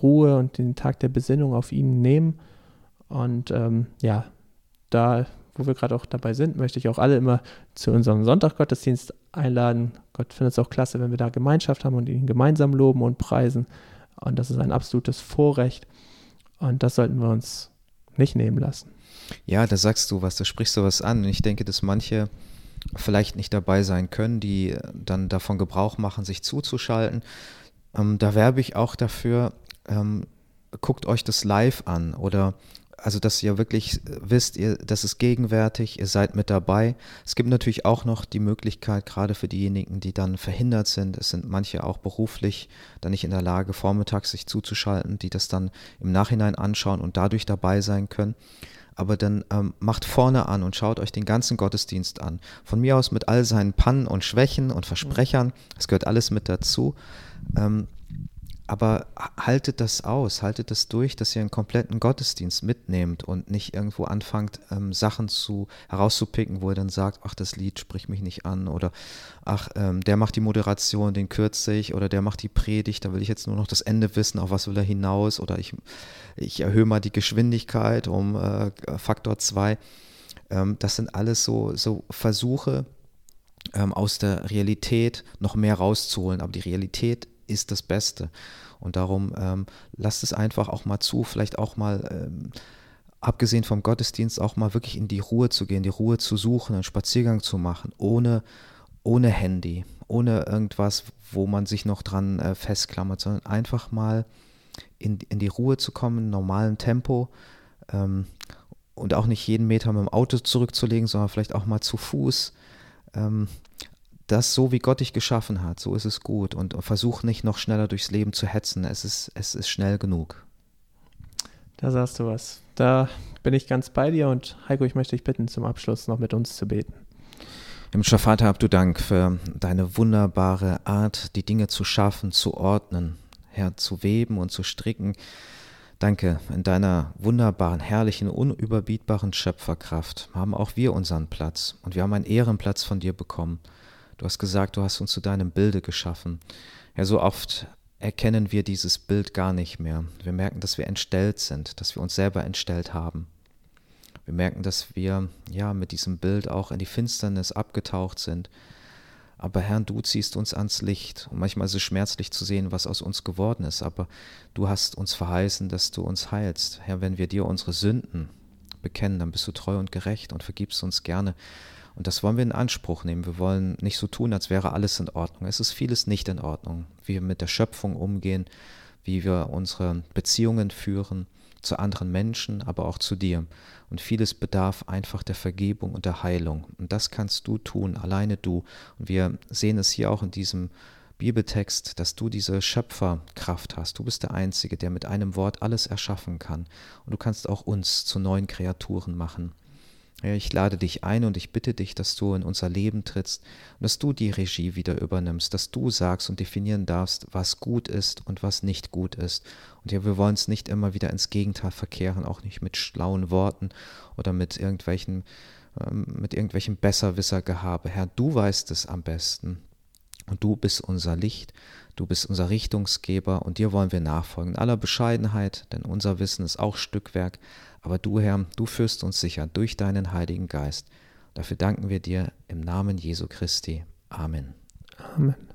Ruhe und den Tag der Besinnung auf ihn nehmen. Und ähm, ja, da, wo wir gerade auch dabei sind, möchte ich auch alle immer zu unserem Sonntaggottesdienst einladen. Gott findet es auch klasse, wenn wir da Gemeinschaft haben und ihn gemeinsam loben und preisen. Und das ist ein absolutes Vorrecht. Und das sollten wir uns nicht nehmen lassen. Ja, da sagst du was, da sprichst du was an. Und ich denke, dass manche vielleicht nicht dabei sein können, die dann davon Gebrauch machen, sich zuzuschalten. Ähm, da werbe ich auch dafür, ähm, guckt euch das live an oder also dass ihr wirklich wisst, ihr, das ist gegenwärtig, ihr seid mit dabei. Es gibt natürlich auch noch die Möglichkeit, gerade für diejenigen, die dann verhindert sind, es sind manche auch beruflich dann nicht in der Lage, vormittags sich zuzuschalten, die das dann im Nachhinein anschauen und dadurch dabei sein können. Aber dann ähm, macht vorne an und schaut euch den ganzen Gottesdienst an. Von mir aus mit all seinen Pannen und Schwächen und Versprechern, es gehört alles mit dazu. Ähm, aber haltet das aus, haltet das durch, dass ihr einen kompletten Gottesdienst mitnehmt und nicht irgendwo anfangt, ähm, Sachen zu herauszupicken, wo ihr dann sagt, ach, das Lied spricht mich nicht an oder ach, ähm, der macht die Moderation, den kürze ich oder der macht die Predigt, da will ich jetzt nur noch das Ende wissen, auf was will er hinaus oder ich, ich erhöhe mal die Geschwindigkeit um äh, Faktor 2. Ähm, das sind alles so, so Versuche, ähm, aus der Realität noch mehr rauszuholen, aber die Realität ist das Beste. Und darum ähm, lasst es einfach auch mal zu, vielleicht auch mal, ähm, abgesehen vom Gottesdienst, auch mal wirklich in die Ruhe zu gehen, die Ruhe zu suchen, einen Spaziergang zu machen, ohne, ohne Handy, ohne irgendwas, wo man sich noch dran äh, festklammert, sondern einfach mal in, in die Ruhe zu kommen, in normalem Tempo. Ähm, und auch nicht jeden Meter mit dem Auto zurückzulegen, sondern vielleicht auch mal zu Fuß. Ähm, das so, wie Gott dich geschaffen hat, so ist es gut. Und versuch nicht noch schneller durchs Leben zu hetzen. Es ist, es ist schnell genug. Da sagst du was. Da bin ich ganz bei dir und Heiko, ich möchte dich bitten, zum Abschluss noch mit uns zu beten. Himmlischer Vater, hab du Dank für deine wunderbare Art, die Dinge zu schaffen, zu ordnen, Herr, zu weben und zu stricken. Danke, in deiner wunderbaren, herrlichen, unüberbietbaren Schöpferkraft haben auch wir unseren Platz und wir haben einen Ehrenplatz von dir bekommen. Du hast gesagt, du hast uns zu deinem Bilde geschaffen. Ja, so oft erkennen wir dieses Bild gar nicht mehr. Wir merken, dass wir entstellt sind, dass wir uns selber entstellt haben. Wir merken, dass wir ja mit diesem Bild auch in die Finsternis abgetaucht sind. Aber Herr, du ziehst uns ans Licht. Und manchmal ist es schmerzlich zu sehen, was aus uns geworden ist. Aber du hast uns verheißen, dass du uns heilst. Herr, wenn wir dir unsere Sünden bekennen, dann bist du treu und gerecht und vergibst uns gerne. Und das wollen wir in Anspruch nehmen. Wir wollen nicht so tun, als wäre alles in Ordnung. Es ist vieles nicht in Ordnung. Wie wir mit der Schöpfung umgehen, wie wir unsere Beziehungen führen zu anderen Menschen, aber auch zu dir. Und vieles bedarf einfach der Vergebung und der Heilung. Und das kannst du tun, alleine du. Und wir sehen es hier auch in diesem Bibeltext, dass du diese Schöpferkraft hast. Du bist der Einzige, der mit einem Wort alles erschaffen kann. Und du kannst auch uns zu neuen Kreaturen machen. Ich lade dich ein und ich bitte dich, dass du in unser Leben trittst und dass du die Regie wieder übernimmst, dass du sagst und definieren darfst, was gut ist und was nicht gut ist. Und ja, wir wollen es nicht immer wieder ins Gegenteil verkehren, auch nicht mit schlauen Worten oder mit irgendwelchen, ähm, mit irgendwelchem Besserwissergehabe. Herr, du weißt es am besten. Und du bist unser Licht, du bist unser Richtungsgeber und dir wollen wir nachfolgen. In aller Bescheidenheit, denn unser Wissen ist auch Stückwerk, aber du, Herr, du führst uns sicher durch deinen Heiligen Geist. Dafür danken wir dir im Namen Jesu Christi. Amen. Amen.